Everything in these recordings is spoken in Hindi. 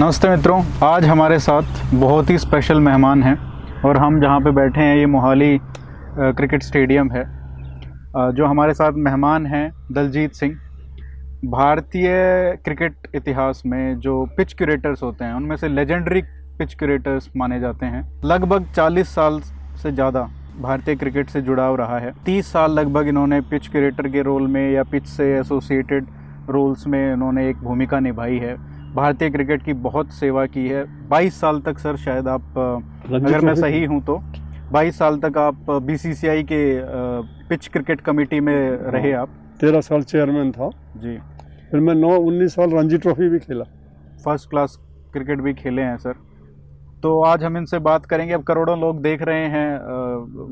नमस्ते मित्रों, आज हमारे साथ बहुत ही स्पेशल मेहमान हैं और हम जहाँ पे बैठे हैं, ये मोहाली क्रिकेट स्टेडियम है। जो हमारे साथ मेहमान हैं, दलजीत सिंह। भारतीय क्रिकेट इतिहास में जो पिच क्यूरेटर्स होते हैं, उनमें से लेजेंडरी पिच क्यूरेटर्स माने जाते हैं। लगभग 40 साल से ज़्यादा भारतीय क्रिकेट से जुड़ाव रहा है। 30 साल लगभग इन्होंने पिच क्यूरेटर के रोल में या पिच से एसोसिएटेड रोल्स में इन्होंने एक भूमिका निभाई है। भारतीय क्रिकेट की बहुत सेवा की है। 22 साल तक सर शायद आप अगर मैं सही हूँ तो। 22 साल तक आप बीसीसीआई के पिच क्रिकेट कमेटी में रहे आप। तेरह साल चेयरमैन था। जी। फिर मैं नौ उन्नीस साल रणजी ट्रॉफी भी खेला। फ़र्स्ट क्लास क्रिकेट भी खेले हैं सर। तो आज हम इनसे बात करेंगे। अब करोड़ों लोग देख रहे हैं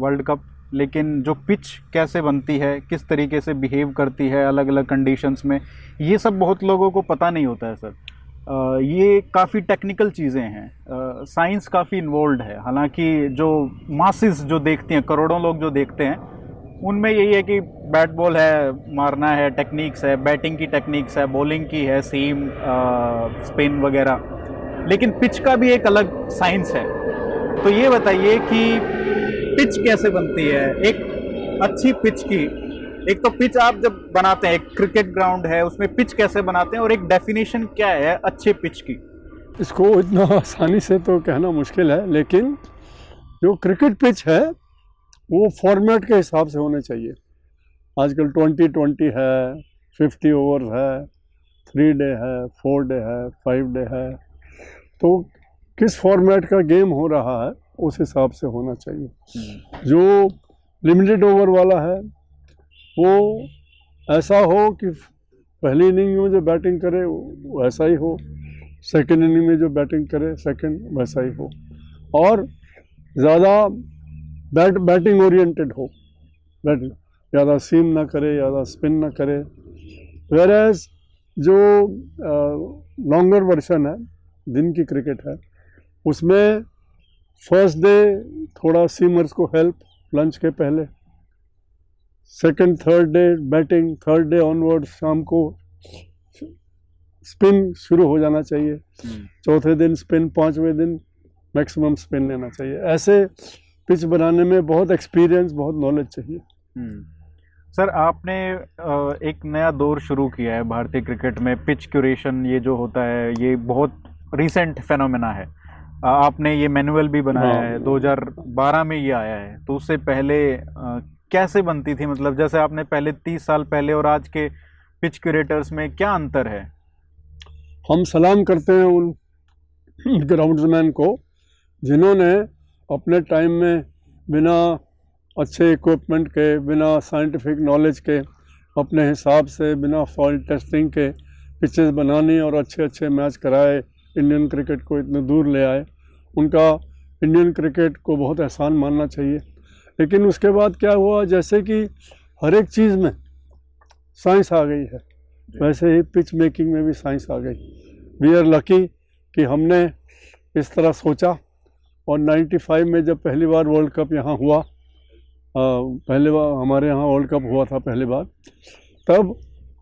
वर्ल्ड कप लेकिन जो पिच कैसे बनती है किस तरीके से बिहेव करती है अलग अलग कंडीशंस में ये सब बहुत लोगों को पता नहीं होता है सर। ये काफ़ी टेक्निकल चीज़ें हैं। साइंस काफ़ी इन्वॉल्व है। हालाँकि जो मासिस जो देखते हैं, करोड़ों लोग जो देखते हैं, उनमें यही है कि बैट बॉल है, मारना है टेक्निक्स है बैटिंग की टेक्निक्स है बॉलिंग की है सीम स्पिन वगैरह। लेकिन पिच का भी एक अलग साइंस है। तो ये बताइए कि पिच कैसे बनती है? एक अच्छी पिच की एक तो पिच आप जब बनाते हैं एक क्रिकेट ग्राउंड है उसमें पिच कैसे बनाते हैं और एक डेफिनेशन क्या है अच्छे पिच की? इसको इतना आसानी से तो कहना मुश्किल है लेकिन जो क्रिकेट पिच है वो फॉर्मेट के हिसाब से होने चाहिए। आजकल ट्वेंटी ट्वेंटी है फिफ्टी ओवर है थ्री डे है फोर डे है फाइव डे है। तो किस फॉर्मेट का गेम हो रहा है उस हिसाब से होना चाहिए। जो लिमिटेड ओवर वाला है वो ऐसा हो कि पहली इनिंग में जो बैटिंग करे, वो वैसा ही हो। सेकेंड इनिंग में जो बैटिंग करे सेकेंड वैसा ही हो। और ज़्यादा बैट बैटिंग ओरिएंटेड हो। बैटिंग ज़्यादा सीम ना करे, ज़्यादा स्पिन ना करे। वेर जो लॉन्गर वर्शन है, दिन की क्रिकेट है, उसमें फ़र्स्ट डे थोड़ा सीमर्स को हेल्प लंच के पहले। Second third day batting third day onward शाम को स्पिन शुरू हो जाना चाहिए। चौथे दिन स्पिन पाँचवें दिन मैक्सिमम स्पिन लेना चाहिए। ऐसे पिच बनाने में बहुत एक्सपीरियंस बहुत नॉलेज चाहिए। हम्म। सर आपने एक नया दौर शुरू किया है भारतीय क्रिकेट में। पिच क्यूरेशन ये जो होता है ये बहुत रिसेंट फेनोमेना है। आपने ये मैनुअल भी बनाया हाँ। है। 2012 में ये आया है। तो उससे पहले कैसे बनती थी? मतलब जैसे आपने पहले 30 साल पहले और आज के पिच क्यूरेटर्स में क्या अंतर है? हम सलाम करते हैं उन ग्राउंड्समैन को, जिन्होंने अपने टाइम में बिना अच्छे इक्विपमेंट के, बिना साइंटिफिक नॉलेज के, अपने हिसाब से, बिना फॉल टेस्टिंग के पिचेस बनानी और अच्छे अच्छे मैच कराए इंडियन क्रिकेट को इतने दूर ले आए। उनका इंडियन क्रिकेट को बहुत एहसान मानना चाहिए। लेकिन उसके बाद क्या हुआ? जैसे कि हर एक चीज़ में साइंस आ गई है। वैसे ही पिच मेकिंग में भी साइंस आ गई। वी आर लकी कि हमने इस तरह सोचा और 95 में जब पहली बार वर्ल्ड कप यहाँ हुआ अ, पहले बार हमारे यहाँ वर्ल्ड कप हुआ था पहली बार तब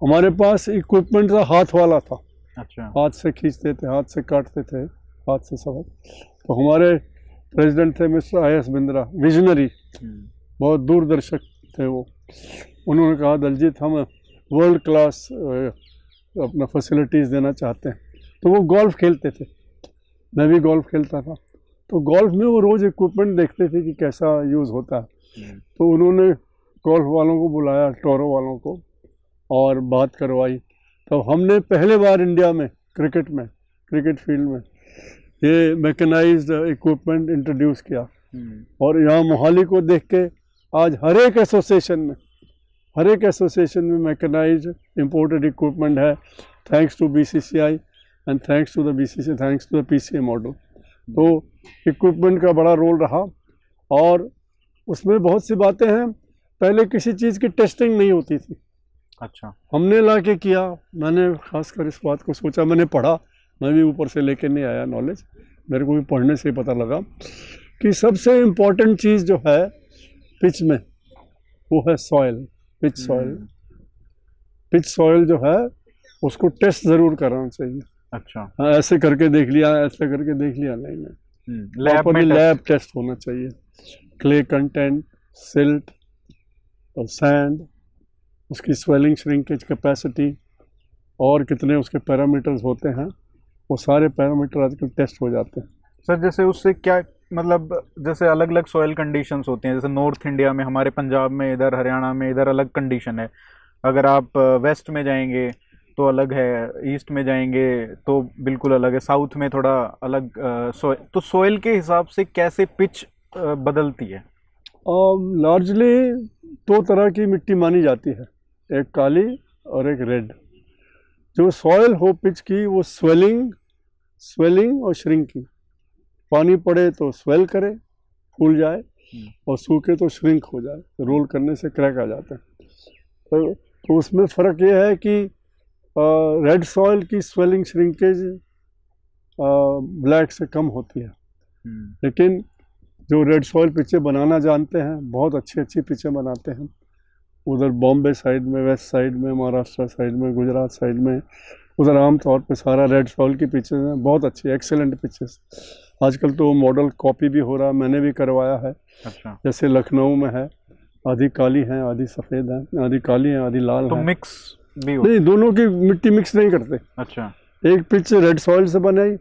हमारे पास इक्विपमेंट था हाथ वाला था। अच्छा। हाथ से खींचते थे हाथ से काटते थे हाथ से सब। तो हमारे प्रेसिडेंट थे mister I S Bindra visionary. हम्म, बहुत दूरदर्शक थे वो। उन्होंने कहा दलजीत हम वर्ल्ड क्लास अपना फैसिलिटीज़ देना चाहते हैं। तो वो गोल्फ खेलते थे। मैं भी गोल्फ खेलता था। तो गोल्फ में वो रोज़ इक्विपमेंट देखते थे कि कैसा यूज़ होता है। हम्म, तो उन्होंने गोल्फ वालों को बुलाया टोरो वालों को और बात करवाई। तो हमने पहले बार इंडिया में क्रिकेट में क्रिकेट फ़ील्ड में ये मैकेनाइज्ड इक्विपमेंट इंट्रोड्यूस किया। हम्म, और यहाँ मोहाली को देख के आज हर एक एसोसिएशन में हर एक एसोसिएशन में मैकेनाइज इम्पोर्टेड इक्विपमेंट है thanks to BCCI and thanks to the BCC thanks to the PCA model तो इक्विपमेंट का बड़ा रोल रहा और उसमें बहुत सी बातें हैं। पहले किसी चीज़ की टेस्टिंग नहीं होती थी। अच्छा। हमने ला के किया मैंने खासकर इस बात को सोचा मैंने पढ़ा मैं भी ऊपर से लेके नहीं आया नॉलेज मेरे को भी पढ़ने से ही पता लगा कि सबसे इम्पोर्टेंट चीज़ जो है पिच में वो है सॉइल पिच हम्म, पिच सॉइल जो है उसको टेस्ट ज़रूर कराना चाहिए। अच्छा। हाँ ऐसे करके देख लिया ऐसे करके देख लिया नहीं हम्म, लैब में प्रॉपरली लैब टेस्ट होना चाहिए। क्ले कंटेंट सिल्ट और सैंड उसकी स्वेलिंग श्रिंकेज कैपेसिटी और कितने उसके पैरामीटर्स होते हैं। वो सारे पैरामीटर आजकल टेस्ट हो जाते हैं। सर जैसे उससे क्या मतलब जैसे अलग अलग सॉयल कंडीशंस होती हैं जैसे नॉर्थ इंडिया में हमारे पंजाब में इधर हरियाणा में इधर अलग कंडीशन है। अगर आप वेस्ट में जाएँगे तो अलग है ईस्ट में जाएँगे तो बिल्कुल अलग है। साउथ में थोड़ा अलग सॉइल तो सॉइल के हिसाब से कैसे पिच बदलती है? लार्जली दो तरह की मिट्टी मानी जाती है एक काली और एक रेड जो सॉयल हो पिच की वो स्वेलिंग स्वेलिंग और श्रिंकिंग पानी पड़े तो स्वेल करे फूल जाए हम्म। और सूखे तो श्रिंक हो जाए रोल करने से क्रैक आ जाते हैं। तो, तो उसमें फ़र्क ये है कि रेड सॉइल की स्वेलिंग श्रिंकेज ब्लैक से कम होती है। हम्म, लेकिन जो रेड सॉइल पिचें बनाना जानते हैं बहुत अच्छी अच्छी पिचें बनाते हैं। उधर बॉम्बे साइड में वेस्ट साइड में महाराष्ट्र साइड में गुजरात साइड में उधर आम तौर पे सारा रेड सॉल की पिक्चर्स हैं। बहुत अच्छी एक्सेलेंट पिक्चर्स। आजकल तो मॉडल कॉपी भी हो रहा है मैंने भी करवाया है। अच्छा। जैसे लखनऊ में है आधी काली हैं आधी सफ़ेद हैं आधी काली हैं आधी लाल तो हैं। मिक्स भी हो नहीं दोनों की मिट्टी मिक्स नहीं करते। अच्छा। एक पिच रेड सॉइल से बनाई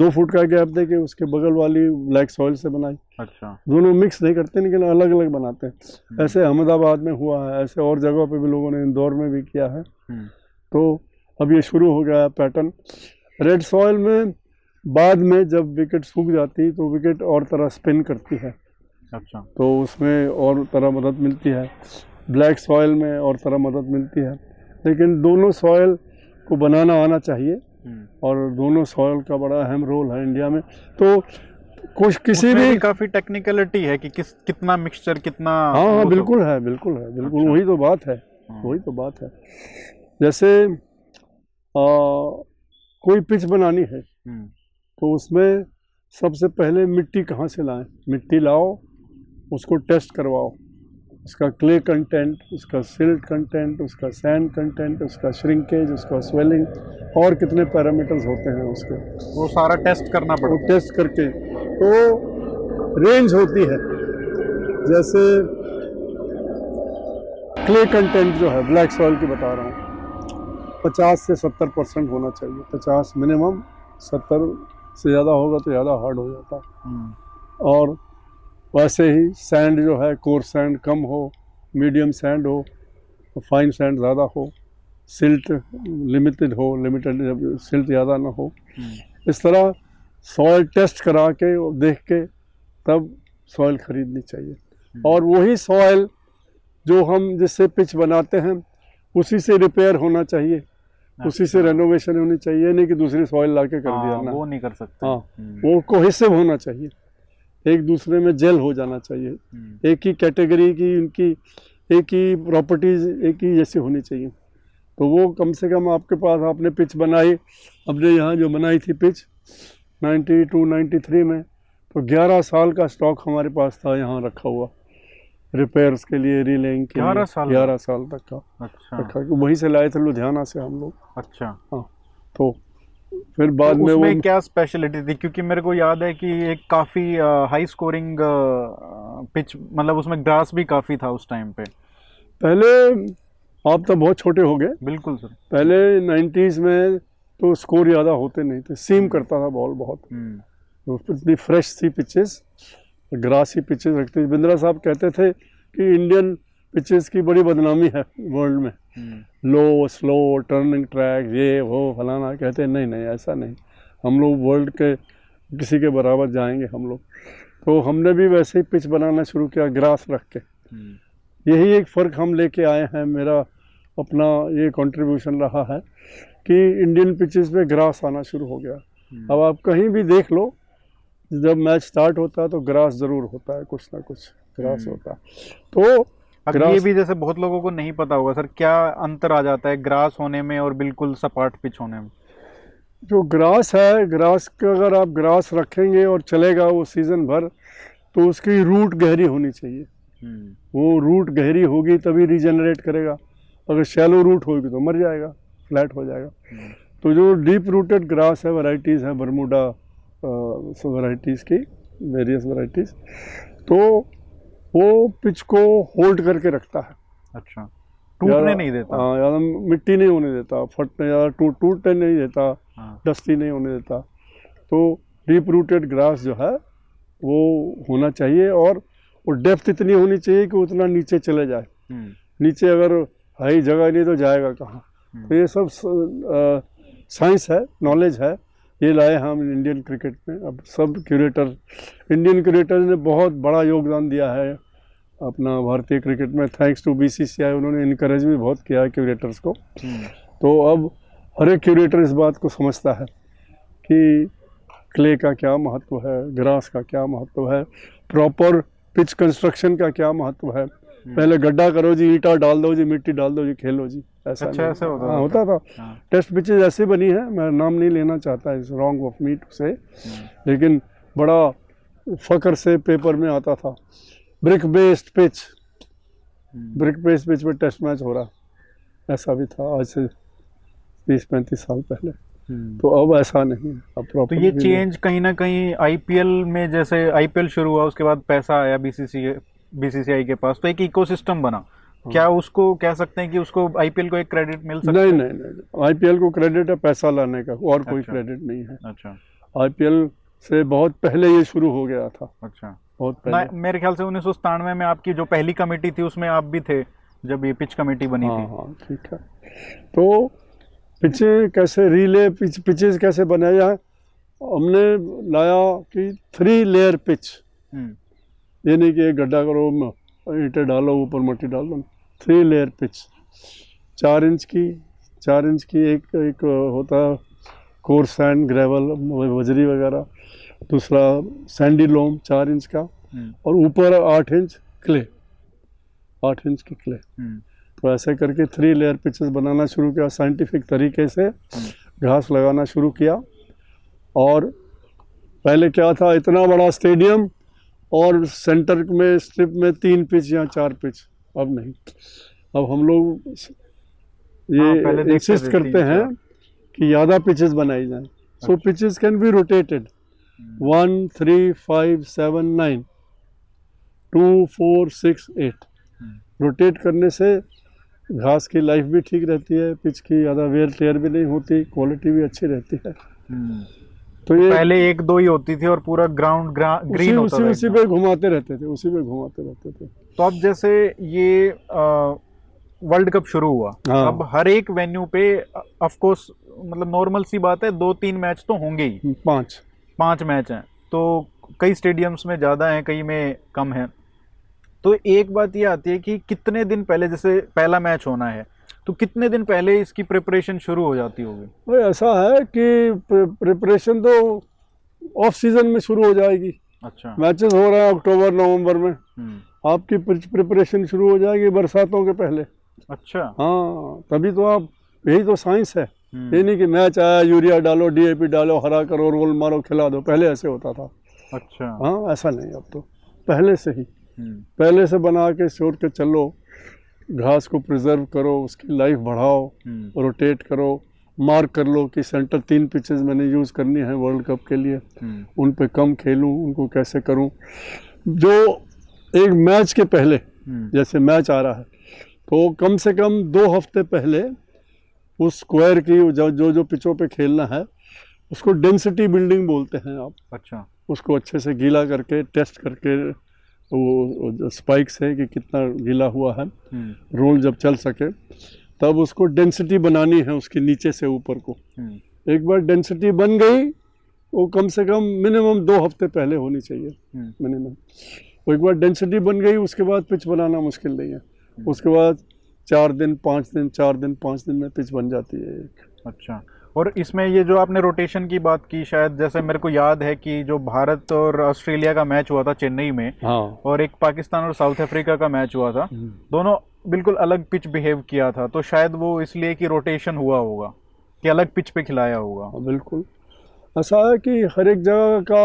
दो फुट का गैप दे के उसके बगल वाली ब्लैक सॉइल से बनाई। अच्छा। दोनों मिक्स नहीं करते लेकिन अलग अलग बनाते हैं। हम्म, ऐसे अहमदाबाद में हुआ है ऐसे और जगहों पे भी लोगों ने इंदौर में भी किया है। हम्म, तो अब ये शुरू हो गया है पैटर्न रेड सॉइल में बाद में जब विकेट सूख जाती तो विकेट और तरह स्पिन करती है। अच्छा। तो उसमें और तरह मदद मिलती है। ब्लैक सॉइल में और तरह मदद मिलती है। लेकिन दोनों सॉइल को बनाना आना चाहिए। और दोनों सॉयल का बड़ा अहम रोल है इंडिया में। तो कुछ किसी भी भी काफ़ी टेक्निकलिटी है कि किस कितना मिक्सचर कितना हाँ हाँ बिल्कुल है बिल्कुल है बिल्कुल अच्छा। वही तो बात है हाँ, वही तो बात है। जैसे आ, कोई पिच बनानी है हम्म, तो उसमें सबसे पहले मिट्टी कहाँ से लाएँ? मिट्टी लाओ उसको टेस्ट करवाओ। उसका क्ले कंटेंट उसका सिल्ट कंटेंट उसका सैंड कंटेंट उसका श्रिंकेज उसका स्वेलिंग और कितने पैरामीटर्स होते हैं उसके। वो सारा टेस्ट करना पड़ता टेस्ट करके। तो रेंज होती है। जैसे क्ले कंटेंट जो है ब्लैक सॉइल की बता रहा हूँ पचास से सत्तर परसेंट होना चाहिए। पचास मिनिमम सत्तर से ज़्यादा होगा तो ज़्यादा हार्ड हो जाता। है है हम्म, और वैसे ही सैंड जो है कोर सैंड कम हो मीडियम सैंड हो फाइन सैंड ज़्यादा हो सिल्ट लिमिटेड हो लिमिटेड सिल्ट ज़्यादा ना हो। हम्म, इस तरह सॉइल टेस्ट करा के और देख के तब सॉइल खरीदनी चाहिए। और वही सॉइल जो हम जिससे पिच बनाते हैं उसी से रिपेयर होना चाहिए। उसी से अच्छा, रेनोवेशन होनी चाहिए नहीं कि दूसरी सॉइल ला के कर दिया हाँ, ना। वो नहीं कर सकते। हाँ हम्म, वो कोहेसिव होना चाहिए। एक दूसरे में जेल हो जाना चाहिए। हम्म, एक ही कैटेगरी की उनकी एक ही प्रॉपर्टीज़ एक ही जैसी होनी चाहिए। तो वो कम से कम आपके पास आपने पिच बनाई। हमने यहाँ जो बनाई थी पिच 92 93 में तो 11 साल का स्टॉक हमारे पास था यहाँ रखा हुआ। रिपेयर्स के लिए रिलेइंग के 11 लिए साल ग्यारह साल तक का अच्छा। रखा। वहीं से लाए थे लुधियाना से हम लोग। अच्छा। हाँ तो फिर बाद तो में वो उसमें क्या स्पेशलिटी थी? क्योंकि मेरे को याद है कि एक काफ़ी हाई स्कोरिंग पिच मतलब उसमें ग्रास भी काफ़ी था उस टाइम पे। पहले आप तो बहुत छोटे हो गए। बिल्कुल सर। पहले नाइन्टीज में तो स्कोर ज़्यादा होते नहीं थे। सीम करता था बॉल बहुत। हम्म, तो इतनी फ्रेश थी पिचेस ग्रास ही पिचेस रखते थे। बिंद्रा साहब कहते थे कि इंडियन पिचेस की बड़ी बदनामी है वर्ल्ड में। लो स्लो टर्निंग ट्रैक ये वो फलाना कहते हैं नहीं नहीं ऐसा नहीं। हम लोग वर्ल्ड के किसी के बराबर जाएँगे हम लोग। तो हमने भी वैसे ही पिच बनाना शुरू किया ग्रास रख के। हम्म, यही एक फ़र्क हम लेके आए हैं मेरा अपना ये कंट्रीब्यूशन रहा है कि इंडियन पिचेस में ग्रास आना शुरू हो गया। हम्म, अब आप कहीं भी देख लो जब मैच स्टार्ट होता है तो ग्रास ज़रूर होता है कुछ ना कुछ ग्रास हम्म। होता है। तो अब ये भी जैसे बहुत लोगों को नहीं पता होगा सर क्या अंतर आ जाता है ग्रास होने में और बिल्कुल सपाट पिच होने में? जो ग्रास है ग्रास का अगर आप ग्रास रखेंगे और चलेगा वो सीज़न भर तो उसकी रूट गहरी होनी चाहिए। हम्म, वो रूट गहरी होगी तभी रीजनरेट करेगा। अगर शैलो रूट होगी तो मर जाएगा फ्लैट हो जाएगा। हम्म, तो जो डीप रूटेड ग्रास है वैरायटीज़ हैं बरमूडा वैरायटीज़ की वेरियस वैरायटीज़ तो वो पिच को होल्ड करके रखता है। अच्छा। टूटने नहीं देता। हाँ ज़्यादा मिट्टी नहीं होने देता फटने ज़्यादा टूट टूटने नहीं देता हाँ, डस्टी नहीं होने देता। तो डीप रूटेड ग्रास जो है वो होना चाहिए और वो डेप्थ इतनी होनी चाहिए कि उतना नीचे चले जाए। हम्म, नीचे अगर है ही जगह नहीं तो जाएगा कहाँ? हम्म। तो ये सब साइंस है नॉलेज है। ये लाए हम इंडियन क्रिकेट में अब सब क्यूरेटर इंडियन क्यूरेटर ने बहुत बड़ा योगदान दिया है अपना भारतीय क्रिकेट में। थैंक्स टू बीसीसीआई उन्होंने इनक्रेज भी बहुत किया है क्यूरेटर्स को। हम्म, तो अब हर एक क्यूरेटर इस बात को समझता है कि क्ले का क्या महत्व है ग्रास का क्या महत्व है प्रॉपर पिच कंस्ट्रक्शन का क्या महत्व है। पहले गड्ढा करो जी ईटा डाल दो जी मिट्टी डाल दो जी खेलो जी। ऐसा अच्छा, ऐसा होता हाँ, था। होता था। हाँ, टेस्ट पिचेज ऐसी बनी है मैं नाम नहीं लेना चाहता इस रॉन्ग ऑफ़ मी टू से लेकिन बड़ा फकर से पेपर में आता था। Brick based pitch. हम्म, ब्रिक बेस्ड पिच पे टेस्ट मैच हो रहा। ऐसा भी था आज से तीस पैंतीस साल पहले। हम्म। तो अब ऐसा नहीं अब तो ये चेंज कहीं ना कहीं आईपीएल में जैसे आईपीएल शुरू हुआ उसके बाद पैसा आया बीसीसी बीसीसीआई के पास तो एक इकोसिस्टम बना। क्या उसको कह सकते हैं कि उसको आईपीएल को एक क्रेडिट मिल सकता नहीं है? नहीं नहीं आईपीएल को क्रेडिट है पैसा लाने का और अच्छा, कोई। क्रेडिट नहीं है। अच्छा। आईपीएल से बहुत पहले ये शुरू हो गया था। अच्छा। बहुत पहले। मेरे ख्याल से उन्नीस सौ सत्तानवे में आपकी जो पहली कमेटी थी उसमें आप भी थे जब ये पिच कमेटी बनी हाँ थी। हाँ ठीक है। तो पिचे कैसे रीले पिच पिचेस कैसे जाए हमने लाया कि थ्री लेयर पिच ये नहीं कि एक गड्ढा करो म- ईंटें डालो ऊपर मिट्टी डाल दो। थ्री लेयर पिच चार इंच की चार इंच की एक एक होता है कोर सैंड ग्रेवल बजरी वगैरह। दूसरा सैंडी लोम चार इंच का। हम्म, और ऊपर आठ इंच क्ले आठ इंच की क्ले हम्म, तो ऐसे करके थ्री लेयर पिचेस बनाना शुरू किया साइंटिफिक तरीके से। घास लगाना शुरू किया। और पहले क्या था इतना बड़ा स्टेडियम और सेंटर में स्ट्रिप में तीन पिच या चार पिच अब नहीं। अब हम लोग हाँ, ये इंसिस्ट थे करते हैं कि ज़्यादा पिचेस बनाई जाएँ। So. Pitches can be rotated one three five seven nine two four six eight. Rotate करने से घास की लाइफ भी ठीक रहती है पिच की ज़्यादा वेयर टेयर भी नहीं होती क्वालिटी भी अच्छी रहती है। हम्म। तो ये पहले एक दो ही होती थी और पूरा ग्राउंड उसी ग्रीन होता उसी उसी पे घुमाते रहते थे उसी पे घुमाते रहते थे। तो अब जैसे ये वर्ल्ड कप शुरू हुआ। हाँ। अब हर एक वेन्यू पे ऑफ़ कोर्स मतलब नॉर्मल सी बात है दो तीन मैच तो होंगे ही। पाँच। पाँच मैच हैं। तो कई स्टेडियम्स में ज़्यादा हैं कई में कम है। तो एक बात ये आती है कि कितने दिन पहले जैसे पहला मैच होना है तो कितने दिन पहले इसकी प्रिपरेशन शुरू हो जाती होगी? भाई ऐसा है कि प्रिपरेशन तो ऑफ़ सीज़न में शुरू हो जाएगी। अच्छा। मैचेस हो रहे हैं अक्टूबर नवंबर में। हम्म, आपकी प्रिपरेशन शुरू हो जाएगी बरसातों के पहले। अच्छा। हाँ तभी तो आप यही तो साइंस है। हम्म, ये नहीं कि मैच आया यूरिया डालो डीएपी डालो हरा करो रोल मारो खिला दो। पहले ऐसे होता था। अच्छा। हाँ ऐसा नहीं अब तो। पहले से ही। हम्म, पहले से बना के छोड़ के चलो। घास को प्रिजर्व करो उसकी लाइफ बढ़ाओ हम्म, रोटेट करो मार्क कर लो कि सेंटर तीन पिचेस मैंने यूज़ करनी है वर्ल्ड कप के लिए। हम्म, उन पे कम खेलूं उनको कैसे करूँ? जो एक मैच के पहले हम्म, जैसे मैच आ रहा है तो कम से कम दो हफ़्ते पहले उस स्क्वायर की जो जो जो पिचों पे खेलना है उसको डेंसिटी बिल्डिंग बोलते हैं आप। अच्छा। उसको अच्छे से गीला करके टेस्ट करके वो स्पाइक से कि कितना गीला हुआ है हम्म, रोल जब चल सके तब उसको डेंसिटी बनानी है उसके नीचे से ऊपर को। हम्म, एक बार डेंसिटी बन गई वो कम से कम मिनिमम दो हफ़्ते पहले होनी चाहिए हम्म, मिनिमम वो एक बार डेंसिटी बन गई उसके बाद पिच बनाना मुश्किल नहीं है। उसके बाद चार दिन पाँच दिन चार दिन पाँच दिन में पिच बन जाती है एक। अच्छा। और इसमें ये जो आपने रोटेशन की बात की शायद जैसे मेरे को याद है कि जो भारत और ऑस्ट्रेलिया का मैच हुआ था चेन्नई में हाँ। और एक पाकिस्तान और साउथ अफ्रीका का मैच हुआ था दोनों बिल्कुल अलग पिच बिहेव किया था तो शायद वो इसलिए कि रोटेशन हुआ होगा कि अलग पिच पे खिलाया होगा। हाँ, बिल्कुल। ऐसा है कि हर एक जगह का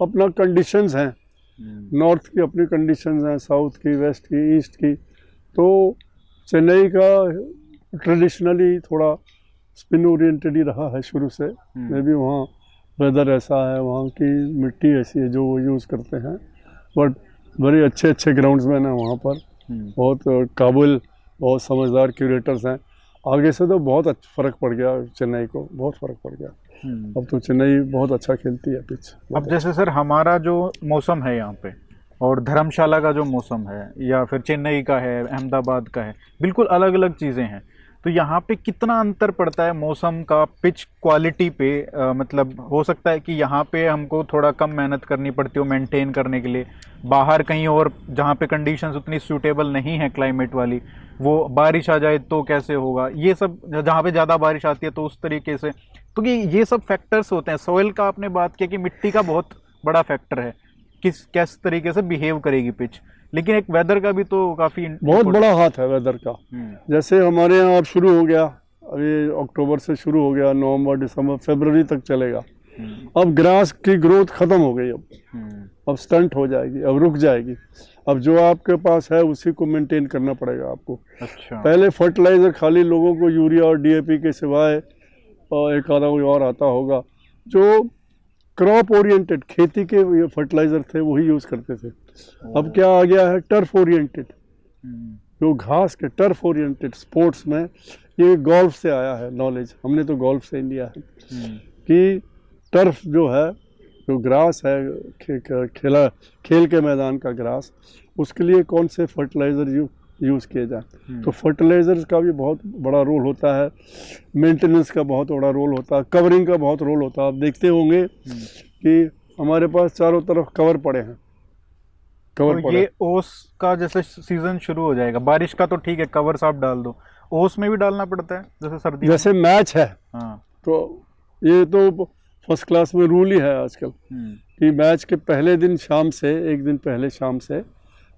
अपना कंडीशंस हैं। हम्म, नॉर्थ की अपनी कंडीशंस हैं साउथ की वेस्ट की ईस्ट की। तो चेन्नई का ट्रेडिशनली थोड़ा स्पिन ओरिएंटेड ही रहा है शुरू से। हम्म, मे भी वहाँ वेदर ऐसा है वहाँ की मिट्टी ऐसी है जो वो यूज़ करते हैं। बट बड़े अच्छे अच्छे ग्राउंड्समैन हैं वहाँ पर। हम्म, बहुत काबिल बहुत समझदार क्यूरेटर्स हैं। आगे से तो बहुत अच्छा फ़र्क पड़ गया चेन्नई को। बहुत फ़र्क पड़ गया। हम्म। अब तो चेन्नई बहुत अच्छा खेलती है पिच अब जैसे सर हमारा जो मौसम है यहाँ पे और धर्मशाला का जो मौसम है या फिर चेन्नई का है अहमदाबाद का है बिल्कुल अलग अलग चीज़ें हैं। तो यहाँ पे कितना अंतर पड़ता है मौसम का पिच क्वालिटी पे? अ, मतलब हो सकता है कि यहाँ पे हमको थोड़ा कम मेहनत करनी पड़ती हो मेंटेन करने के लिए। बाहर कहीं और जहाँ पे कंडीशंस उतनी सूटेबल नहीं है क्लाइमेट वाली वो बारिश आ जाए तो कैसे होगा? ये सब जहाँ पे ज़्यादा बारिश आती है तो उस तरीके से। तो ये ये सब फैक्टर्स होते हैं। सोइल का आपने बात किया कि मिट्टी का बहुत बड़ा फैक्टर है। किस किस तरीके से बिहेव करेगी पिच लेकिन एक वेदर का भी तो काफ़ी बहुत बड़ा हाथ है वेदर का। हम्म, जैसे हमारे यहाँ अब शुरू हो गया अभी अक्टूबर से शुरू हो गया नवंबर दिसंबर फरवरी तक चलेगा। हम्म, अब ग्रास की ग्रोथ खत्म हो गई अब। हम्म, अब स्टंट हो जाएगी अब रुक जाएगी। अब जो आपके पास है उसी को मेंटेन करना पड़ेगा आपको। अच्छा। पहले फर्टिलाइज़र खाली लोगों को यूरिया और डीएपी के सिवाय एक आधा कोई और आता होगा। जो क्रॉप ओरिएंटेड खेती के फर्टिलाइज़र थे वही यूज़ करते थे। अब क्या आ गया है? टर्फ ओरिएंटेड हम्म, जो घास के टर्फ ओरिएंटेड स्पोर्ट्स में ये गोल्फ से आया है नॉलेज हमने तो गोल्फ से ही लिया है। हम्म, कि टर्फ जो है जो ग्रास है खे, खेला खेल के मैदान का ग्रास उसके लिए कौन से फर्टिलाइज़र यू, यूज़ किए जाए हम्म, तो फर्टिलाइजर्स का भी बहुत बड़ा रोल होता है। मेंटेनेंस का बहुत बड़ा रोल होता है। कवरिंग का बहुत रोल होता है। आप देखते होंगे। कि हमारे पास चारों तरफ़ कवर पड़े हैं। कवर तो ये ओस का जैसे सीज़न शुरू हो जाएगा। बारिश का तो ठीक है कवर साफ़ डाल दो। ओस में भी डालना पड़ता है जैसे सर्दी जैसे मैच है हाँ। तो ये तो फ़र्स्ट क्लास में रूल ही है आजकल हम्म, कि मैच के पहले दिन शाम से एक दिन पहले शाम से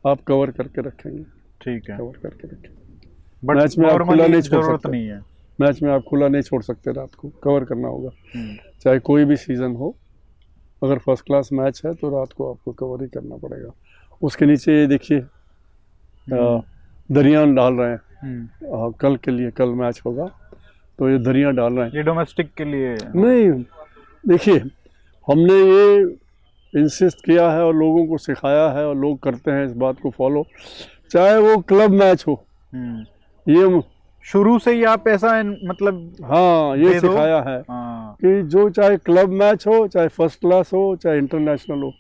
आप कवर करके रखेंगे। ठीक है। कवर करके रखेंगे। मैच में आप खुला नहीं छोड़ सकते। नहीं है। मैच में आप खुला नहीं छोड़ सकते रात को। कवर करना होगा। हम्म, चाहे कोई भी सीज़न हो अगर फ़र्स्ट क्लास मैच है तो रात को आपको कवर ही करना पड़ेगा। उसके नीचे ये देखिए दरिया डाल रहे हैं। हम्म। अ, कल के लिए कल मैच होगा तो ये दरिया डाल रहे हैं। ये डोमेस्टिक के लिए? नहीं देखिए हमने ये इंसिस्ट किया है और लोगों को सिखाया है और लोग करते हैं इस बात को फॉलो चाहे वो क्लब मैच हो। हम्म, ये शुरू से ही आप ऐसा मतलब हाँ ये सिखाया है हाँ। कि जो चाहे क्लब मैच हो चाहे फ़र्स्ट क्लास हो चाहे इंटरनेशनल हो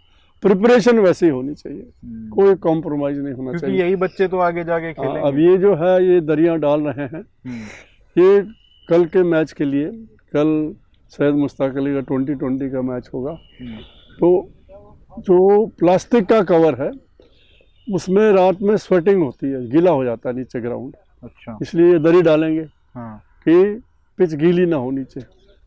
प्रिपरेशन वैसे ही होनी चाहिए। हम्म, कोई कॉम्प्रोमाइज नहीं होना चाहिए। यही बच्चे तो आगे जाके हाँ, खेलेंगे। अब ये जो है ये दरिया डाल रहे हैं। हम्म, ये कल के मैच के लिए कल सैयद मुश्ताक अली का ट्वेंटी ट्वेंटी का मैच होगा। हम्म, तो जो प्लास्टिक का कवर है उसमें रात में स्वेटिंग होती है गीला हो जाता है नीचे ग्राउंड अच्छा। इसलिए ये दरी डालेंगे हाँ। कि पिच गीली ना हो नीचे।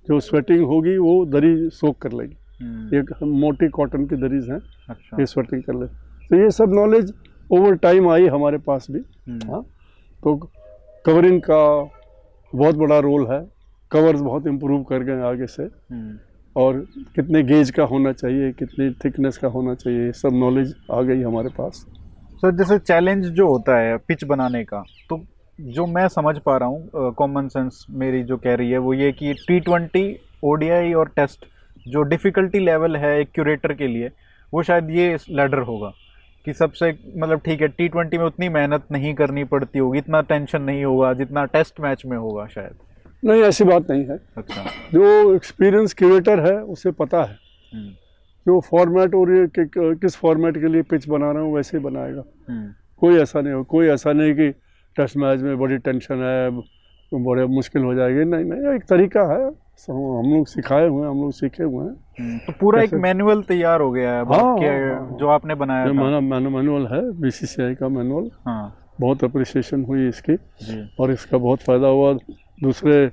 जो स्वेटिंग होगी वो दरी सोख कर लेगी। हम्म, एक मोटी कॉटन की दरीज हैं। अच्छा। ये स्वेटिंग कर ले। तो ये सब नॉलेज ओवर टाइम आई हमारे पास भी। हम्म, हाँ। तो कवरिंग का बहुत बड़ा रोल है। कवर्स बहुत इम्प्रूव कर गए आगे से। हम्म, और कितने गेज का होना चाहिए कितनी थिकनेस का होना चाहिए ये सब नॉलेज आ गई हमारे पास। सर जैसे चैलेंज जो होता है पिच बनाने का तो जो मैं समझ पा रहा हूँ कॉमन सेंस मेरी जो कह रही है वो ये कि टी ट्वेंटी ओडीआई और टेस्ट जो डिफ़िकल्टी लेवल है एक क्यूरेटर के लिए वो शायद ये लेडर होगा कि सबसे मतलब ठीक है टी ट्वेंटी में उतनी मेहनत नहीं करनी पड़ती होगी इतना टेंशन नहीं होगा जितना टेस्ट मैच में होगा शायद। नहीं ऐसी बात नहीं है। अच्छा। जो एक्सपीरियंस क्यूरेटर है उसे पता है हम्म, जो फॉर्मेट और ये कि, किस फॉर्मेट के लिए पिच बना रहे हो वैसे ही बनाएगा। हम्म, कोई ऐसा नहीं हो कोई ऐसा नहीं कि टेस्ट मैच में बड़ी टेंशन है बड़े मुश्किल हो जाएगी। नहीं नहीं एक तरीका है। हम लोग सिखाए हुए हैं हम लोग सीखे हुए हैं। हम्म, तो पूरा एक मैनुअल तैयार हो गया है हाँ, आपके हाँ, हाँ। जो आपने बनाया था। माना मैनुअल है बीसीसीआई का मैनुअल। हाँ। बहुत अप्रिसिएशन हुई इसकी। और इसका बहुत फ़ायदा हुआ। दूसरे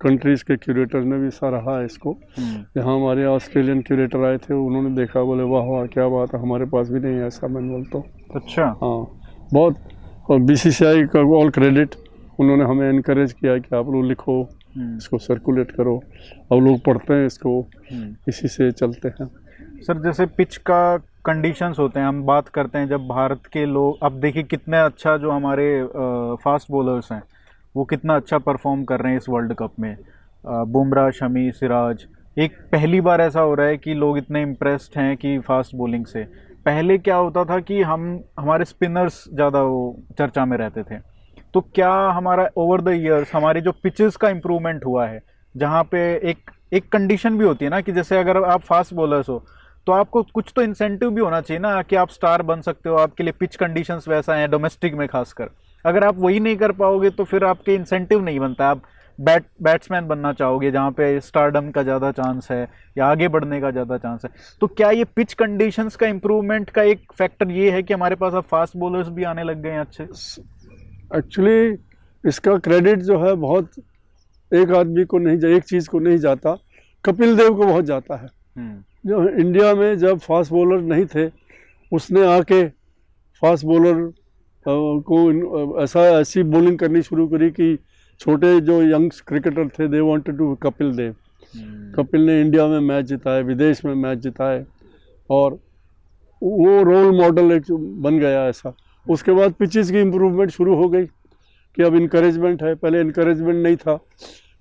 कंट्रीज़ के क्यूरेटर ने भी सराहा इसको। हम्म, यहाँ हमारे ऑस्ट्रेलियन क्यूरेटर आए थे उन्होंने देखा बोले वाह वाह क्या बात है हमारे पास भी नहीं है ऐसा मैनुअल तो। अच्छा। हाँ बहुत। और बीसीसीआई का ऑल क्रेडिट उन्होंने हमें इनक्रेज किया कि आप लोग लिखो। इसको सर्कुलेट करो। अब लोग पढ़ते हैं इसको। हम्म। इसी से चलते हैं। सर जैसे पिच का कंडीशंस होते हैं हम बात करते हैं जब भारत के लोग अब देखिए कितने अच्छा जो हमारे फास्ट बॉलर्स हैं वो कितना अच्छा परफॉर्म कर रहे हैं इस वर्ल्ड कप में। बुमराह शमी सिराज। एक पहली बार ऐसा हो रहा है कि लोग इतने इम्प्रेस्ड हैं कि फास्ट बॉलिंग से। पहले क्या होता था कि हम हमारे स्पिनर्स ज़्यादा वो चर्चा में रहते थे। तो क्या हमारा ओवर द ईयर्स हमारे जो पिचेस का इम्प्रूवमेंट हुआ है, जहाँ पे एक एक कंडीशन भी होती है ना कि जैसे अगर आप फास्ट बॉलर्स हो तो आपको कुछ तो इंसेंटिव भी होना चाहिए ना कि आप स्टार बन सकते हो, आपके लिए पिच कंडीशंस वैसा है डोमेस्टिक में खासकर। अगर आप वही नहीं कर पाओगे तो फिर आपके इंसेंटिव नहीं बनता। आप बैट बैट्समैन बनना चाहोगे, जहाँ पे स्टारडम का ज़्यादा चांस है, या आगे बढ़ने का ज़्यादा चांस है। तो क्या ये पिच कंडीशंस का इम्प्रूवमेंट का एक फैक्टर ये है कि हमारे पास अब फास्ट बॉलर्स भी आने लग गए हैं अच्छे? एक्चुअली इसका क्रेडिट जो है बहुत एक आदमी को नहीं एक चीज़ को नहीं जाता। कपिल देव को बहुत जाता है। हम्म। जो इंडिया में जब फास्ट बॉलर नहीं थे उसने आके फास्ट बॉलर को ऐसा ऐसी बॉलिंग करनी शुरू करी कि छोटे जो यंग क्रिकेटर थे they wanted to Kapil Dev. हम्म, कपिल ने इंडिया में मैच जिताए विदेश में मैच जिताए और वो रोल मॉडल एक बन गया ऐसा। उसके बाद पिचेस की इम्प्रूवमेंट शुरू हो गई कि अब इनक्रेजमेंट है। पहले इनक्रेजमेंट नहीं था।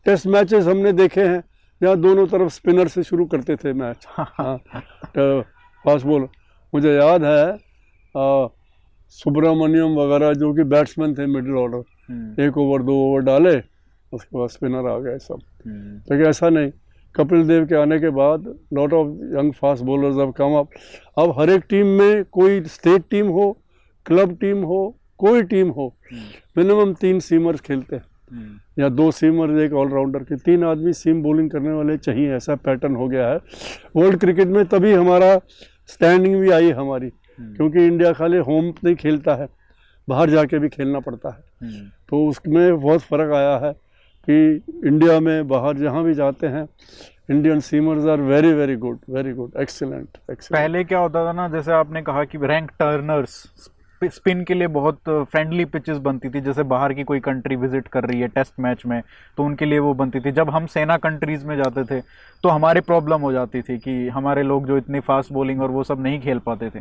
टेस्ट मैचेस हमने देखे हैं जहाँ दोनों तरफ़ स्पिनर से शुरू करते थे मैच हाँ फास्ट बॉल। मुझे याद है सुब्रमण्यम वगैरह जो कि बैट्समैन थे मिडिल ऑर्डर हम्म, एक ओवर दो ओवर डाले उसके बाद स्पिनर आ गए सब। हम्म, लेकिन ऐसा नहीं कपिल देव के आने के बाद lot of young fast bowlers अब कम अप अब हर एक टीम में कोई स्टेट टीम हो क्लब टीम हो कोई टीम हो हम्म, मिनिमम तीन सीमर्स खेलते हैं। हम्म, या दो सीमर एक ऑलराउंडर के। तीन आदमी सीम बॉलिंग करने वाले चाहिए ऐसा पैटर्न हो गया है। वर्ल्ड क्रिकेट में तभी हमारा स्टैंडिंग भी आई हमारी हम्म, क्योंकि इंडिया खाली होम नहीं खेलता है बाहर जाके भी खेलना पड़ता है। तो उसमें बहुत फ़र्क आया है कि इंडिया में बाहर जहाँ भी जाते हैं Indian seamers are very very good very good excellent पहले क्या होता था ना जैसे आपने कहा कि रैंक टर्नर्स स्पिन के लिए बहुत फ्रेंडली पिचेस बनती थी, जैसे बाहर की कोई कंट्री विज़िट कर रही है टेस्ट मैच में तो उनके लिए वो बनती थी। जब हम सेना कंट्रीज़ में जाते थे तो हमारे प्रॉब्लम हो जाती थी कि हमारे लोग जो इतनी फास्ट बॉलिंग और वो सब नहीं खेल पाते थे।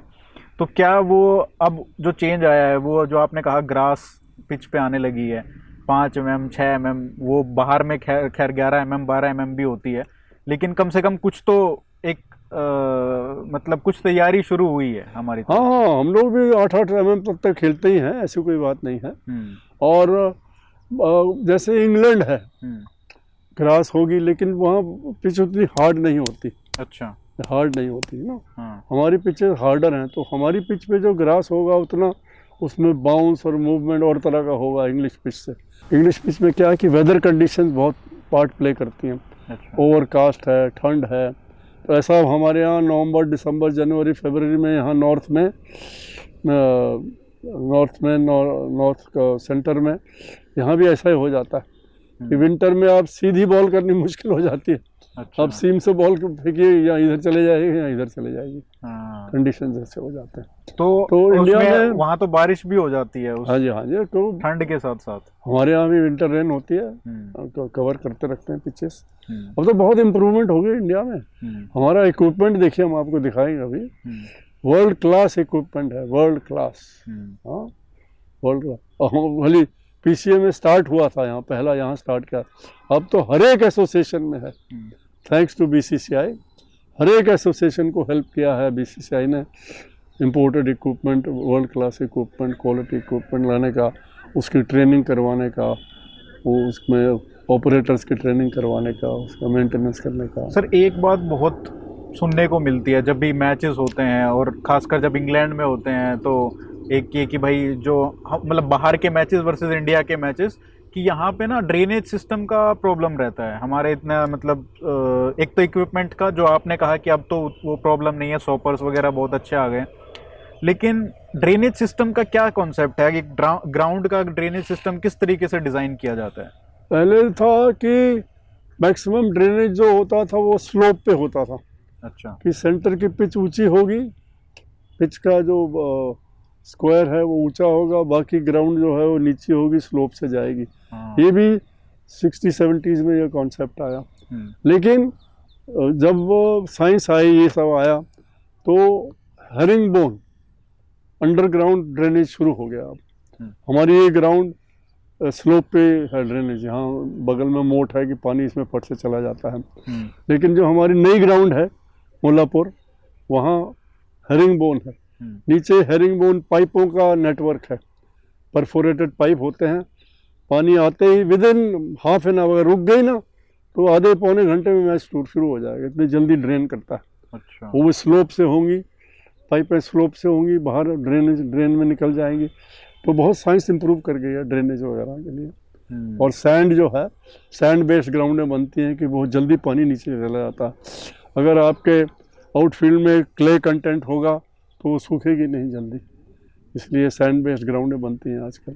तो क्या वो अब जो चेंज आया है, वो जो आपने कहा ग्रास पिच पे आने लगी है, पाँच एम एम छः एम एम वो बाहर में खैर खैर ग्यारह एम एम बारह एम एम भी होती है, लेकिन कम से कम कुछ तो एक अ, मतलब कुछ तैयारी शुरू हुई है हमारी हाँ हाँ हम लोग भी आठ आठ एम एम तक तक खेलते ही हैं ऐसी कोई बात नहीं है। हम्म, और जैसे इंग्लैंड है हम्म, ग्रास होगी लेकिन वहाँ पिच उतनी हार्ड नहीं होती। अच्छा। हार्ड नहीं होती ना। हाँ। हमारी पिचेस हार्डर हैं तो हमारी पिच पे जो ग्रास होगा उतना उसमें बाउंस और मूवमेंट और तरह का होगा इंग्लिश पिच से। इंग्लिश पिच में क्या है कि वेदर कंडीशन बहुत पार्ट प्ले करती हैं। अच्छा। ओवरकास्ट है ठंड है तो ऐसा हमारे यहाँ नवंबर दिसंबर जनवरी फरवरी में यहाँ नॉर्थ में नॉर्थ में नॉर्थ सेंटर में यहाँ भी ऐसा ही हो जाता है कि हम्म, विंटर में आप सीधी बॉल करनी मुश्किल हो जाती है। अच्छा। आप सीम से बॉल फेंकिए या इधर चले जाएगी या इधर चले जाएगी कंडीशन ऐसे हो जाते हैं। तो तो इंडिया में- वहाँ तो बारिश भी हो जाती है हाँ जी हाँ जी तो ठंड के साथ साथ हमारे यहाँ भी विंटर रेन होती है। हम्म, तो कवर करते रखते हैं पिचेस हम्म, अब तो बहुत इम्प्रूवमेंट हो गई इंडिया में। हम्म, हमारा इक्विपमेंट देखिए हम आपको दिखाएँगे अभी। वर्ल्ड क्लास इक्विपमेंट है वर्ल्ड क्लास हाँ वर्ल्ड क्लास भली पीसीए में स्टार्ट हुआ था यहाँ पहला यहाँ स्टार्ट किया। अब तो हर एक एसोसिएशन में है। थैंक्स टू बीसीसीआई हर एक एसोसिएशन को हेल्प किया है। बीसीसीआई ने imported equipment world class equipment quality equipment लाने का, उसकी ट्रेनिंग करवाने का, वो उसमें ऑपरेटर्स की ट्रेनिंग करवाने का, उसका मेंटेनेंस करने का। सर, एक बात बहुत सुनने को मिलती है, जब भी मैचेस होते हैं और खासकर जब इंग्लैंड में होते हैं तो एक ये कि भाई जो मतलब बाहर के मैचेस वर्सेस इंडिया के मैचेस कि यहाँ पे ना ड्रेनेज सिस्टम का प्रॉब्लम रहता है। हमारे इतना मतलब एक तो इक्विपमेंट का जो आपने कहा कि अब तो वो प्रॉब्लम नहीं है सॉपर्स वगैरह बहुत अच्छे आ गए लेकिन ड्रेनेज सिस्टम का क्या कॉन्सेप्ट है कि ग्राउंड का ड्रेनेज सिस्टम किस तरीके से डिज़ाइन किया जाता है? पहले था कि मैक्सिमम ड्रेनेज जो होता था वो स्लोप पे होता था। अच्छा। कि सेंटर की पिच ऊँची होगी पिच का जो स्क्वायर है वो ऊँचा होगा बाकी ग्राउंड जो है वो नीचे होगी स्लोप से जाएगी। ये भी सिक्सटी सेवेंटीज़ में यह कॉन्सेप्ट आया। हम्म, लेकिन जब वो साइंस आई ये सब आया तो हरिंग बोन अंडरग्राउंड ड्रेनेज शुरू हो गया अब। हम्म। हमारी ये ग्राउंड स्लोप पे है ड्रेनेज यहाँ बगल में मोट है कि पानी इसमें फट से चला जाता है। हम्म, लेकिन जो हमारी नई ग्राउंड है मुल्लापुर वहाँ हेरिंग बोन है नीचे हेरिंग बोन पाइपों का नेटवर्क है। परफोरेटेड पाइप होते हैं। पानी आते ही within half an hour रुक गई ना तो आधे पौने घंटे में मैच टूट शुरू हो जाएगा। इतनी जल्दी ड्रेन करता है। अच्छा। वो स्लोप से होंगी पाइपें स्लोप से होंगी बाहर ड्रेनेज ड्रेन में निकल जाएँगी। तो बहुत साइंस इंप्रूव कर गई है ड्रेनेज वगैरह के लिए। हम्म, और सैंड जो है सैंड बेस्ड ग्राउंडें बनती हैं कि बहुत जल्दी पानी नीचे चला जाता है। अगर आपके आउटफील्ड में क्ले कंटेंट होगा तो वो सूखेगी नहीं जल्दी। इसलिए सैंड बेस्ड ग्राउंडें बनती हैं आजकल।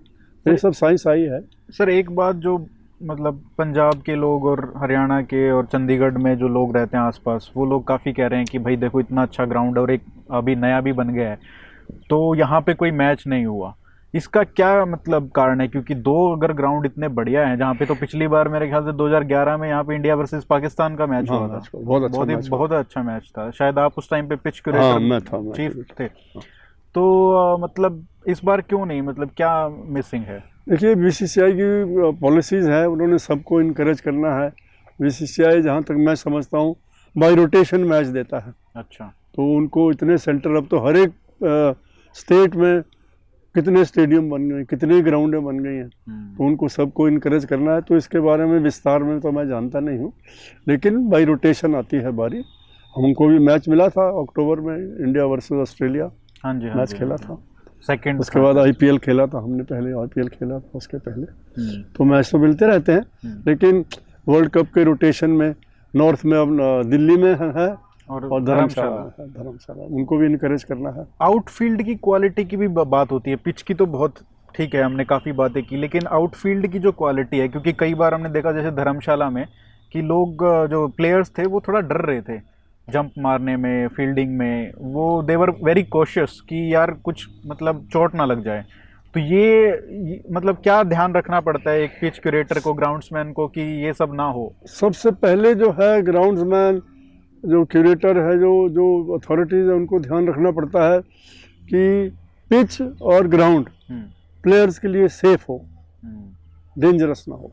ये सब साइंस आई है। सर एक बात जो मतलब पंजाब के लोग और हरियाणा के और चंडीगढ़ में जो लोग रहते हैं आसपास वो लोग काफ़ी कह रहे हैं कि भाई देखो इतना अच्छा ग्राउंड और एक अभी नया भी बन गया है। तो यहाँ पे कोई मैच नहीं हुआ। इसका क्या मतलब कारण है? क्योंकि दो अगर ग्राउंड इतने बढ़िया हैं जहाँ पे तो पिछली बार मेरे ख्याल से 2011 में यहाँ पे इंडिया वर्सेस पाकिस्तान का मैच हाँ, हुआ था बहुत अच्छा बहुत ही बहुत अच्छा मैच था। शायद आप उस टाइम पे पिच हाँ क्यूरेटर चीफ थे तो अ, मतलब इस बार क्यों नहीं? मतलब क्या मिसिंग है? देखिए बीसीसीआई की पॉलिसीज़ है उन्होंने सबको इनक्रेज करना है। बीसीसीआई जहाँ तक मैं समझता हूँ बाई रोटेशन मैच देता है। अच्छा। तो उनको इतने सेंटर अब तो हर एक स्टेट में कितने स्टेडियम बन गए कितनी ग्राउंडें बन गई हैं। हम्म, तो उनको सबको इनक्रेज करना है। तो इसके बारे में विस्तार में तो मैं जानता नहीं हूँ। लेकिन बाई रोटेशन आती है बारी। हमको भी मैच मिला था अक्टूबर में इंडिया वर्सेस ऑस्ट्रेलिया हाँ जी हाँ मैच खेला हाँ था जी। सेकंड उसके बाद आईपीएल खेला था हमने पहले आईपीएल खेला था उसके पहले। हम्म, तो मैच तो मिलते रहते हैं हम्म। लेकिन वर्ल्ड कप के रोटेशन में नॉर्थ में अब दिल्ली में है और और धर्मशाला धर्मशाला। धर्मशाला। उनको भी इनक्रेज करना है। आउटफील्ड की क्वालिटी की भी बात होती है। पिच की तो बहुत ठीक है हमने काफ़ी बातें की लेकिन आउटफील्ड की जो क्वालिटी है क्योंकि कई बार हमने देखा जैसे धर्मशाला में कि लोग जो प्लेयर्स थे वो थोड़ा डर रहे थे। जंप मारने में फील्डिंग में वो देवर वेरी कॉशियस कि यार कुछ मतलब चोट ना लग जाए। तो ये, मतलब क्या ध्यान रखना पड़ता है एक पिच क्यूरेटर को ग्राउंड्समैन को कि ये सब ना हो? सबसे पहले जो है ग्राउंड्समैन जो क्यूरेटर है जो जो अथॉरिटीज़ है उनको ध्यान रखना पड़ता है कि पिच और ग्राउंड हम्म, प्लेयर्स के लिए सेफ़ हो। हम्म, डेंजरस ना हो।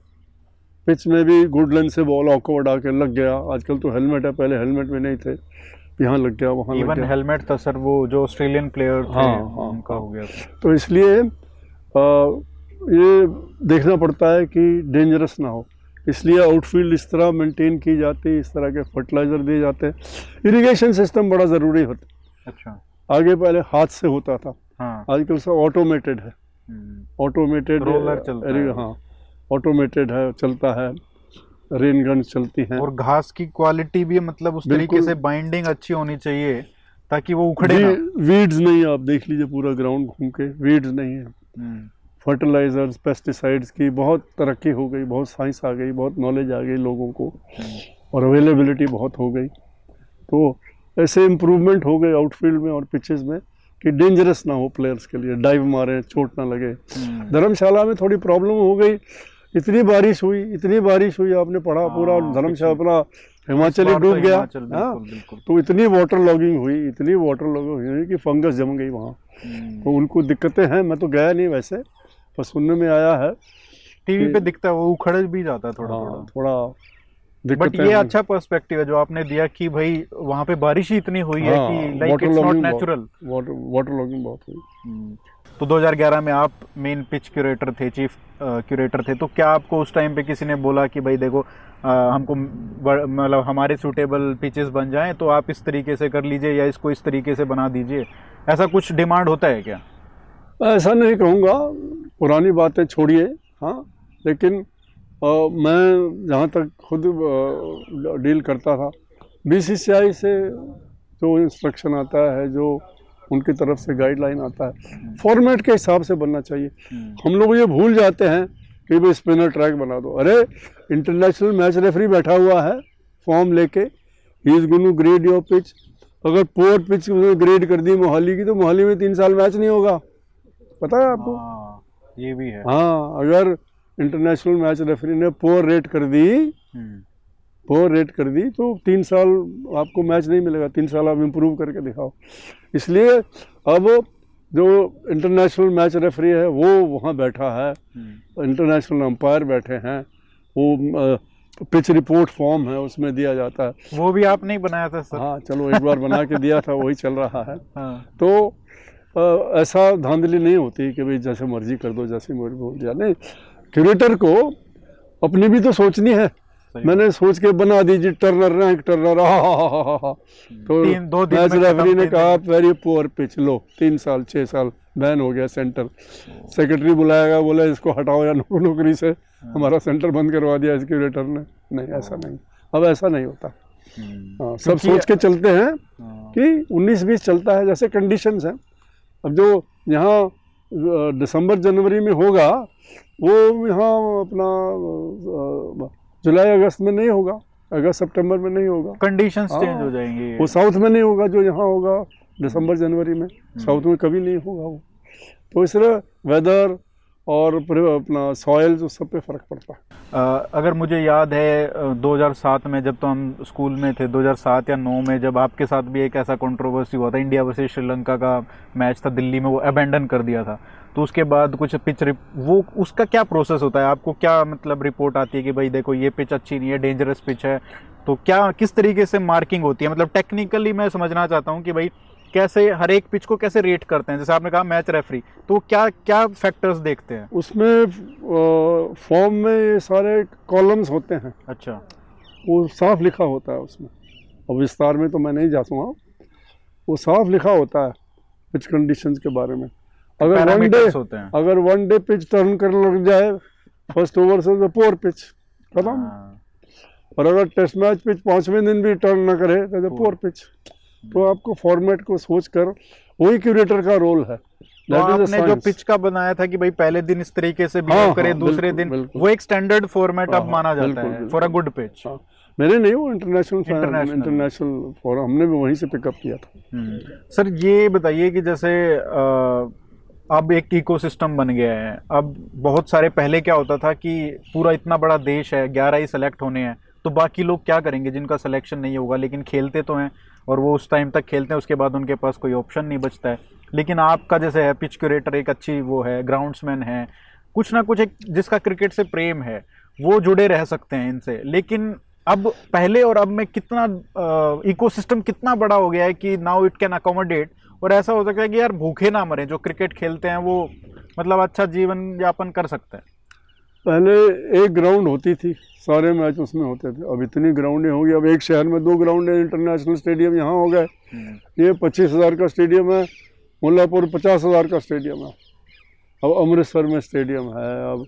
पिच में भी गुड लेंथ से बॉल ऑकवर्ड आके लग गया। आजकल तो हेलमेट है पहले हेलमेट में नहीं थे यहाँ लग गया वहाँ लग गया। हेलमेट था सर वो जो ऑस्ट्रेलियन प्लेयर थे हाँ, हाँ, उनका हाँ। हो गया। तो इसलिए ये देखना पड़ता है कि डेंजरस ना हो। इसलिए आउटफील्ड इस तरह मेंटेन की जाती है इस तरह के फर्टिलाइज़र दिए जाते। हैं इरिगेशन सिस्टम बड़ा ज़रूरी होता। अच्छा। आगे पहले हाथ से होता था। हाँ। आजकल सब ऑटोमेटेड है। हम्म, ऑटोमेटेड Roller चलता है। हाँ। ऑटोमेटेड है चलता है रेन गन चलती हैं। और घास की क्वालिटी भी मतलब उस तरीके से बाइंडिंग अच्छी होनी चाहिए ताकि वो उखड़े ना। वीड्स नहीं आप देख लीजिए पूरा ग्राउंड घूम के वीड्स नहीं है। हम्म, फर्टिलाइजर्स पेस्टिसाइड्स की बहुत तरक्की हो गई बहुत साइंस आ गई बहुत नॉलेज आ गई लोगों को। हम्म, और अवेलेबिलिटी बहुत हो गई। तो ऐसे इम्प्रूवमेंट हो गए आउटफील्ड में और पिचेस में कि डेंजरस ना हो प्लेयर्स के लिए डाइव मारे चोट ना लगे। हम्म, धर्मशाला में थोड़ी प्रॉब्लम हो गई इतनी बारिश हुई इतनी बारिश हुई आपने पढ़ा पूरा हाँ, धर्मशाला अपना हिमाचल ही तो डूब गया। हाँ बिल्कुल बिल्कुल। तो इतनी वाटर लॉगिंग हुई इतनी वाटर लॉगिंग हुई कि फंगस जम गई वहाँ। हम्म, तो उनको दिक्कतें हैं मैं तो गया नहीं वैसे पर सुनने में आया है टीवी पे दिखता है वो उखड़ भी जाता है थोड़ा हाँ थोड़ा थोड़ा बट ये अच्छा पर्सपेक्टिव है जो आपने दिया कि भाई वहाँ पे बारिश ही इतनी हुई है कि like it's not natural water water logging बहुत हुई। हम्म, तो 2011 में आप मेन पिच क्यूरेटर थे चीफ क्यूरेटर थे तो क्या आपको उस टाइम पे किसी ने बोला कि भाई देखो अ, हमको मतलब हमारे सूटेबल पिचेस बन जाएँ तो आप इस तरीके से कर लीजिए या इसको इस तरीके से बना दीजिए? ऐसा कुछ डिमांड होता है क्या? ऐसा नहीं कहूँगा पुरानी बातें छोड़िए हाँ लेकिन अ, मैं जहाँ तक खुद डील करता था बीसीसीआई से जो इंस्ट्रक्शन आता है जो उनकी तरफ़ से गाइडलाइन आता है। फॉर्मेट के हिसाब से बनना चाहिए। हम्म, हम लोग ये भूल जाते हैं कि भाई स्पिनर ट्रैक बना दो। अरे इंटरनेशनल मैच रेफरी बैठा हुआ है फॉर्म लेके। He is to grade your pitch अगर पोअर पिच ग्रेड कर दी मोहाली की तो मोहाली में तीन साल मैच नहीं होगा। पता है आपको? हाँ ये भी है। हाँ अगर इंटरनेशनल मैच रेफरी ने पोअर रेट कर दी हम्म, पोअर रेट कर दी तो तीन साल आपको मैच नहीं मिलेगा तीन साल आप इम्प्रूव करके दिखाओ। इसलिए अब जो इंटरनेशनल मैच रेफरी है वो वहाँ बैठा है। हम्म, इंटरनेशनल अंपायर बैठे हैं। वो पिच रिपोर्ट फॉर्म है उसमें दिया जाता है। वो भी आपने ही बनाया था सर? हाँ चलो एक बार बना के दिया था वही चल रहा है। हाँ। तो अ, ऐसा धांधली नहीं होती कि भाई जैसे मर्ज़ी कर दो जैसे मर्ज़ी बोल दिया नहीं क्यूरेटर को अपनी भी तो सोचनी है। मैंने सोच के बना दी जी टर्नर रैंक टर्नर हा हा हा हा हा। तो दो मैच रेफरी ने कहा वेरी पुअर पिच लो। तीन साल छः साल बैन हो गया सेंटर। सेक्रेटरी बुलाएगा बोला इसको हटाओ या नौकरी से। हाँ। हमारा सेंटर बंद करवा दिया इसके क्यूरेटर ने नहीं ऐसा नहीं। अब ऐसा नहीं होता। हम्म, हाँ, सब सोच के चलते हैं हाँ, कि 19-20 चलता है जैसे कंडीशंस हैं। अब जो यहाँ दिसंबर जनवरी में होगा वो यहाँ अपना जुलाई अगस्त में नहीं होगा अगस्त सितंबर में नहीं होगा। कंडीशंस हाँ, चेंज हो जाएँगे। वो साउथ में नहीं होगा जो यहाँ होगा दिसंबर जनवरी में। हम्म। साउथ में कभी नहीं होगा वो। तो इस तरह वेदर और अपना सॉइल उस सब पे फ़र्क पड़ता है। अगर मुझे याद है अ, 2007 में जब तो हम स्कूल में थे 2007 या 9 में जब आपके साथ भी एक ऐसा कंट्रोवर्सी हुआ था इंडिया वर्सेस श्रीलंका का मैच था दिल्ली में वो अबेंडन कर दिया था। तो उसके बाद कुछ पिच वो उसका क्या प्रोसेस होता है? आपको क्या मतलब रिपोर्ट आती है कि भाई देखो ये पिच अच्छी नहीं है डेंजरस पिच है? तो क्या किस तरीके से मार्किंग होती है? मतलब टेक्निकली मैं समझना चाहता हूँ कि भाई कैसे हर एक पिच को कैसे रेट करते हैं? जैसे आपने कहा मैच रेफरी तो क्या क्या फैक्टर्स देखते हैं? उसमें फॉर्म में ये सारे कॉलम्स होते हैं। अच्छा। वो साफ़ लिखा होता है उसमें। अब विस्तार में तो मैं नहीं जाता वो साफ़ लिखा होता है पिच कंडीशंस के बारे में। अगर वन डे होते हैं। अगर वन डे पिच टर्न कर लग जाए फ़र्स्ट ओवर से तो पोर पिच खत्म। हाँ, और अगर टेस्ट मैच पिच पाँचवें दिन भी टर्न न करे तो पोर पिच तो आपको फॉर्मेट को सोच कर वही क्यूरेटर का रोल है। तो आपने जो पिच का बनाया था कि भाई पहले दिन इस तरीके से हाँ, बिहेव करे हाँ, दूसरे दिन वो एक स्टैंडर्ड फॉर्मेट हाँ, अब माना जाता है फॉर अ गुड पिच हाँ, मेरे नहीं वो इंटरनेशनल इंटरनेशनल फॉर हमने भी वहीं से पिकअप किया था। सर ये बताइए कि जैसे अब एक इकोसिस्टम बन गया है अब बहुत सारे पहले क्या होता था कि पूरा इतना बड़ा देश है ग्यारह ही सेलेक्ट होने हैं तो बाकी लोग क्या करेंगे जिनका सिलेक्शन नहीं होगा लेकिन खेलते तो हैं और वो उस टाइम तक खेलते हैं, उसके बाद उनके पास कोई ऑप्शन नहीं बचता है। लेकिन आपका जैसे है पिच क्यूरेटर एक अच्छी वो है ग्राउंड्समैन है, कुछ ना कुछ एक जिसका क्रिकेट से प्रेम है, वो जुड़े रह सकते हैं इनसे। लेकिन अब पहले और अब में कितना इकोसिस्टम कितना बड़ा हो गया है कि नाउ इट कैन अकोमोडेट और ऐसा हो सकता है कि यार भूखे ना मरे, जो क्रिकेट खेलते हैं, वो मतलब अच्छा जीवन यापन कर सकते हैं। पहले एक ग्राउंड होती थी सारे मैच उसमें होते थे। अब इतनी ग्राउंडें होगी अब एक शहर में दो ग्राउंड है इंटरनेशनल स्टेडियम यहाँ हो गए। ये पच्चीस हज़ार का स्टेडियम है मुल्लापुर पचास हज़ार का स्टेडियम है। अब अमृतसर में स्टेडियम है अब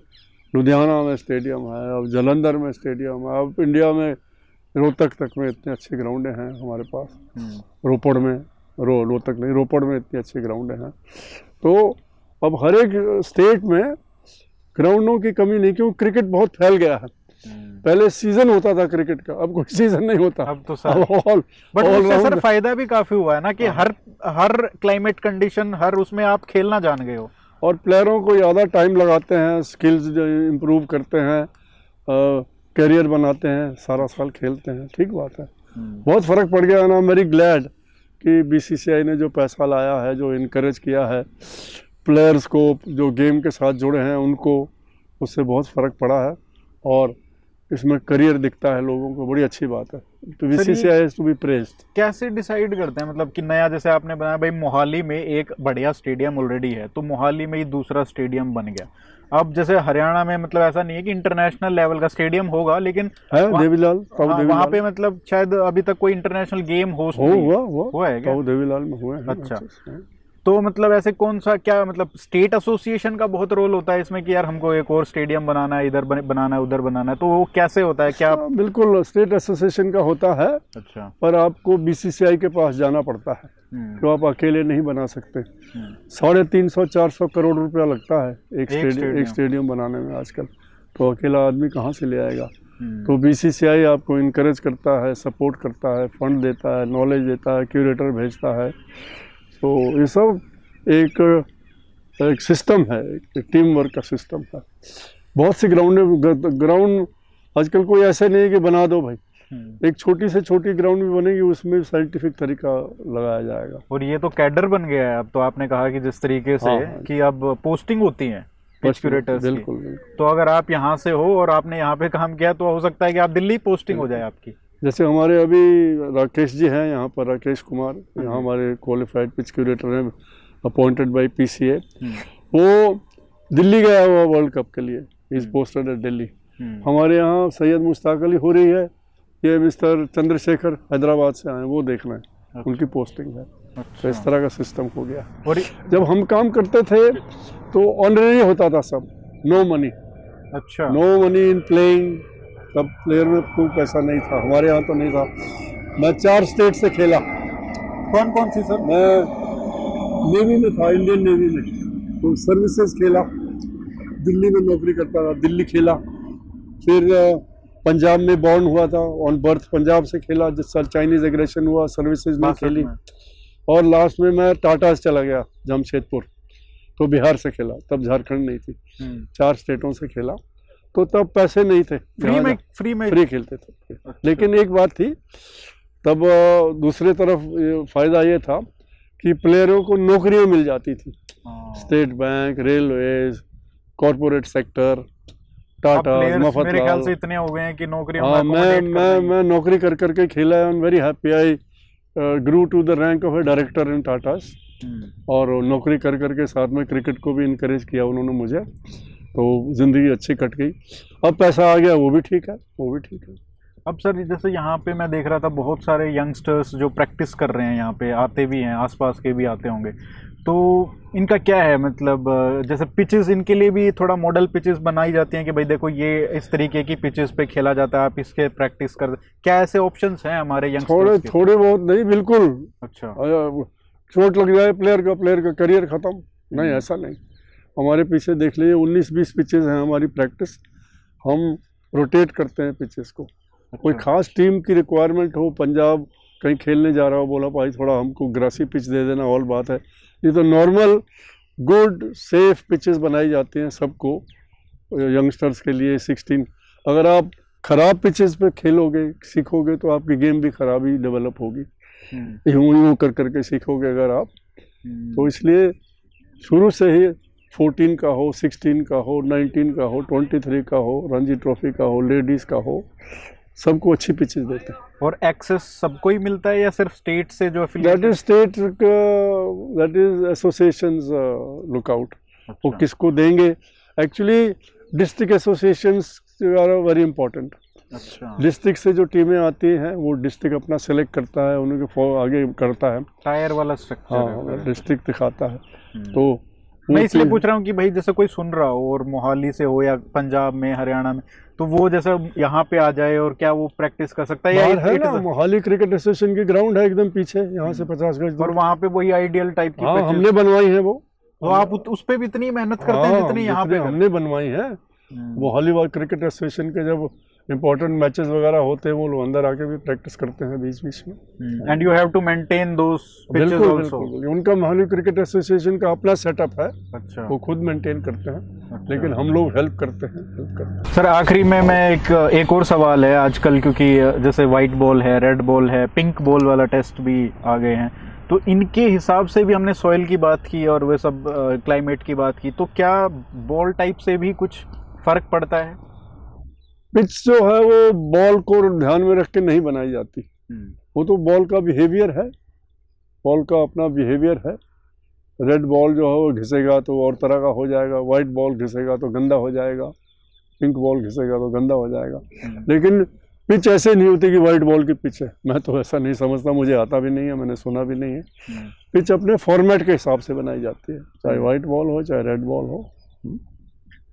लुधियाना में स्टेडियम है अब जलंधर में स्टेडियम है अब इंडिया में रोहतक तक में इतने अच्छे ग्राउंडें हैं हमारे पास। रोपड़ में रो रोहतक नहीं रोपड़ में इतनी अच्छी ग्राउंडें हैं। तो अब हर एक स्टेट में ग्राउंडों की कमी नहीं क्योंकि क्रिकेट बहुत फैल गया है पहले सीज़न होता था क्रिकेट का अब कोई सीज़न नहीं होता अब तो सर ऑल बट उससे सर फ़ायदा भी काफ़ी हुआ है ना कि। हर हर क्लाइमेट कंडीशन हर उसमें आप खेलना जान गए हो और प्लेयरों को ज़्यादा टाइम लगाते हैं स्किल्स इम्प्रूव करते हैं करियर बनाते हैं सारा साल खेलते हैं ठीक बात है। बहुत फ़र्क पड़ गया ना वेरी ग्लैड कि बीसीसीआई ने जो पैसा लाया है जो इनक्रेज किया है प्लेयर्स को जो गेम के साथ जुड़े हैं उनको उससे बहुत फ़र्क पड़ा है और इसमें करियर दिखता है लोगों को। बड़ी अच्छी बात है। तो बीसीसीआई टू बी प्रेज्ड कैसे डिसाइड करते हैं? मतलब कि नया जैसे आपने बनाया भाई मोहाली में एक बढ़िया स्टेडियम ऑलरेडी है तो मोहाली में ही दूसरा स्टेडियम बन गया। अब जैसे हरियाणा में मतलब ऐसा नहीं है कि इंटरनेशनल लेवल का स्टेडियम होगा लेकिन देवीलाल? हाँ, वहाँ पे मतलब शायद अभी तक कोई इंटरनेशनल गेम होस्ट हो हुआ हुआ। हुआ है देवीलाल में हुए हैं। अच्छा। तो मतलब ऐसे कौन सा क्या मतलब स्टेट एसोसिएशन का बहुत रोल होता है इसमें कि यार हमको एक और स्टेडियम बनाना है इधर बनाना है उधर बनाना है? तो वो कैसे होता है? क्या हाँ, बिल्कुल स्टेट एसोसिएशन का होता है अच्छा। पर आपको बीसीसीआई के पास जाना पड़ता है। तो आप अकेले नहीं बना सकते? हम्म, साढ़े तीन सौ चार सौ करोड़ रुपया लगता है एक स्टेडियम। एक स्टेडियम बनाने में आजकल। तो अकेला आदमी कहाँ से ले आएगा? हम्म, तो बीसीसीआई आपको इनक्रेज करता है सपोर्ट करता है फंड देता है नॉलेज देता है क्यूरेटर भेजता है। तो ये सब एक एक सिस्टम है एक टीम वर्क का सिस्टम है। बहुत सी ग्राउंड ग्राउंड आजकल कोई ऐसे नहीं है कि बना दो भाई। हम्म। एक छोटी से छोटी ग्राउंड भी बनेगी उसमें साइंटिफिक तरीका लगाया जाएगा। और ये तो कैडर बन गया है। अब तो आपने कहा कि जिस तरीके से हाँ, हाँ। कि अब पोस्टिंग होती है बिल्कुल बिल्कुल। तो अगर आप यहाँ से हो और आपने यहाँ पे काम किया तो हो सकता है कि आप दिल्ली पोस्टिंग हो जाए आपकी। जैसे हमारे अभी राकेश जी हैं यहाँ पर राकेश कुमार हम्म। यहाँ हमारे क्वालिफाइड पिच क्यूरेटर हैं अपॉइंटेड बाय पीसीए हम्म, वो दिल्ली गया हुआ वर्ल्ड कप के लिए is hmm. Posted at Delhi hmm, हमारे यहाँ सैयद मुश्ताक अली हो रही है ये मिस्टर चंद्रशेखर हैदराबाद से आए हैं, वो देखना है उनकी पोस्टिंग है। अच्छा। तो अच्छा। इस तरह का सिस्टम हो गया। और जब हम काम करते थे तो ऑनररी होता था सब नो मनी अच्छा। नो मनी इन प्लेइंग तब प्लेयर में कोई पैसा नहीं था हमारे यहाँ तो नहीं था। मैं चार स्टेट से खेला। कौन कौन सी सर मैं नेवी में था इंडियन नेवी में। तो सर्विसेज़ खेला। दिल्ली में नौकरी करता था दिल्ली खेला। फिर पंजाब में बॉर्न हुआ था ऑन बर्थ पंजाब से खेला जिस साल चाइनीज़ एग्रेशन हुआ सर्विसेज़ में खेली। और लास्ट में मैं टाटा से चला गया जमशेदपुर तो बिहार से खेला तब झारखंड नहीं थी। चार स्टेटों से खेला। तो तब पैसे नहीं थे। फ्री में फ्री में फ्री खेलते थे। अच्छा। लेकिन एक बात थी तब दूसरे तरफ़ फ़ायदा ये था कि प्लेयरों को नौकरियाँ मिल जाती थी। हाँ। State Bank railways corporate sector Tata मफत मेरे ख्याल से इतने हो गए हैं कि नौकरियों हाँ मैं मैं मैं नौकरी कर करके खेला I am very happy I grew to the rank of a director in Tatas hmm, और नौकरी कर करके साथ में क्रिकेट को भी इनकरेज किया उन्होंने मुझे। तो ज़िंदगी अच्छी कट गई। अब पैसा आ गया वो भी ठीक है वो भी ठीक है। अब सर जैसे यहाँ पे मैं देख रहा था बहुत सारे यंगस्टर्स जो प्रैक्टिस कर रहे हैं यहाँ पे आते भी हैं आसपास के भी आते होंगे। तो इनका क्या है मतलब जैसे पिचेस इनके लिए भी थोड़ा मॉडल पिचेस बनाई जाती हैं कि भाई देखो ये इस तरीके की पिचेस पे खेला जाता है आप इसके प्रैक्टिस कर क्या ऐसे ऑप्शंस हैं हमारे यंग थोड़े थोड़े बहुत नहीं बिल्कुल। अच्छा। चोट लग जाए प्लेयर का प्लेयर का करियर खत्म। नहीं हम्म। ऐसा नहीं। हमारे पीछे देख लीजिए उन्नीस बीस पिचेस हैं हमारी प्रैक्टिस हम रोटेट करते हैं पिचेस को। कोई अच्छा, खास टीम की रिक्वायरमेंट हो पंजाब कहीं खेलने जा रहा हो बोला भाई थोड़ा हमको ग्रासी पिच दे देना और बात है। ये तो नॉर्मल गुड सेफ़ पिचेस बनाई जाती हैं सबको यंगस्टर्स के लिए सिक्सटीन अगर आप ख़राब पिचेस पे खेलोगे सीखोगे तो आपकी गेम भी ख़राब ही डेवलप होगी। हम्म, यूँ यूँ कर करके सीखोगे अगर आप। हम्म, तो इसलिए शुरू से ही 14 का हो 16 का हो 19 का हो 23 का हो रणजी ट्रॉफी का हो लेडीज़ का हो सबको अच्छी पिचेस देते हैं। और एक्सेस सबको ही मिलता है या सिर्फ़ स्टेट से जो that is state that is association lookout वो अच्छा, किसको देंगे? Actually district associations are very important अच्छा। डिस्ट्रिक्ट से जो टीमें आती हैं वो डिस्ट्रिक्ट अपना सेलेक्ट करता है उनके आगे करता है। टायर वाला स्ट्रक्चर हाँ डिस्ट्रिक्ट दिखाता है। हम्म। तो मैं इसलिए पूछ रहा हूँ कि भाई जैसे कोई सुन रहा हो और मोहाली से हो या पंजाब में हरियाणा में तो वो जैसे यहाँ पे आ जाए और क्या वो प्रैक्टिस कर सकता है या है ना मोहाली क्रिकेट एसोसिएशन की ग्राउंड है एकदम पीछे यहाँ से पचास गज और वहाँ पे वही आइडियल टाइप की हाँ हमने बनवाई है वो। तो आप उस पे भी इतनी मेहनत करते हैं हाँ, जितनी यहाँ पे हमने बनवाई है। मोहाली वो हॉलीबॉल क्रिकेट एसोसिएशन के जब इम्पोर्टेंट मैचेस वगैरह होते हैं वो लोग अंदर आके भी प्रैक्टिस करते हैं बीच बीच में and you have to maintain those बिल्कुल बिल्कुल उनका मोहाली क्रिकेट एसोसिएशन का अपना सेटअप है। अच्छा। वो खुद मेंटेन करते हैं। अच्छा। लेकिन हम लोग हेल्प करते हैं हेल्प करते हैं। सर आखिरी में मैं एक एक और सवाल है आजकल क्योंकि जैसे वाइट बॉल है रेड बॉल है पिंक बॉल वाला टेस्ट भी आ गए हैं। तो इनके हिसाब से भी हमने सॉइल की बात की और वे सब क्लाइमेट की बात की। तो क्या बॉल टाइप से भी कुछ फ़र्क पड़ता है? पिच जो है वो बॉल को ध्यान में रख के नहीं बनाई जाती। वो तो बॉल का बिहेवियर है। बॉल का अपना बिहेवियर है। रेड बॉल जो है वो घिसेगा तो और तरह का हो जाएगा। वाइट बॉल घिसेगा तो गंदा हो जाएगा। पिंक बॉल घिसेगा तो गंदा हो जाएगा। लेकिन पिच ऐसे नहीं होती कि वाइट बॉल की पिच है। मैं तो ऐसा नहीं समझता। मुझे आता भी नहीं है मैंने सुना भी नहीं है। पिच अपने फॉर्मेट के हिसाब से बनाई जाती है। चाहे वाइट बॉल हो चाहे रेड बॉल हो।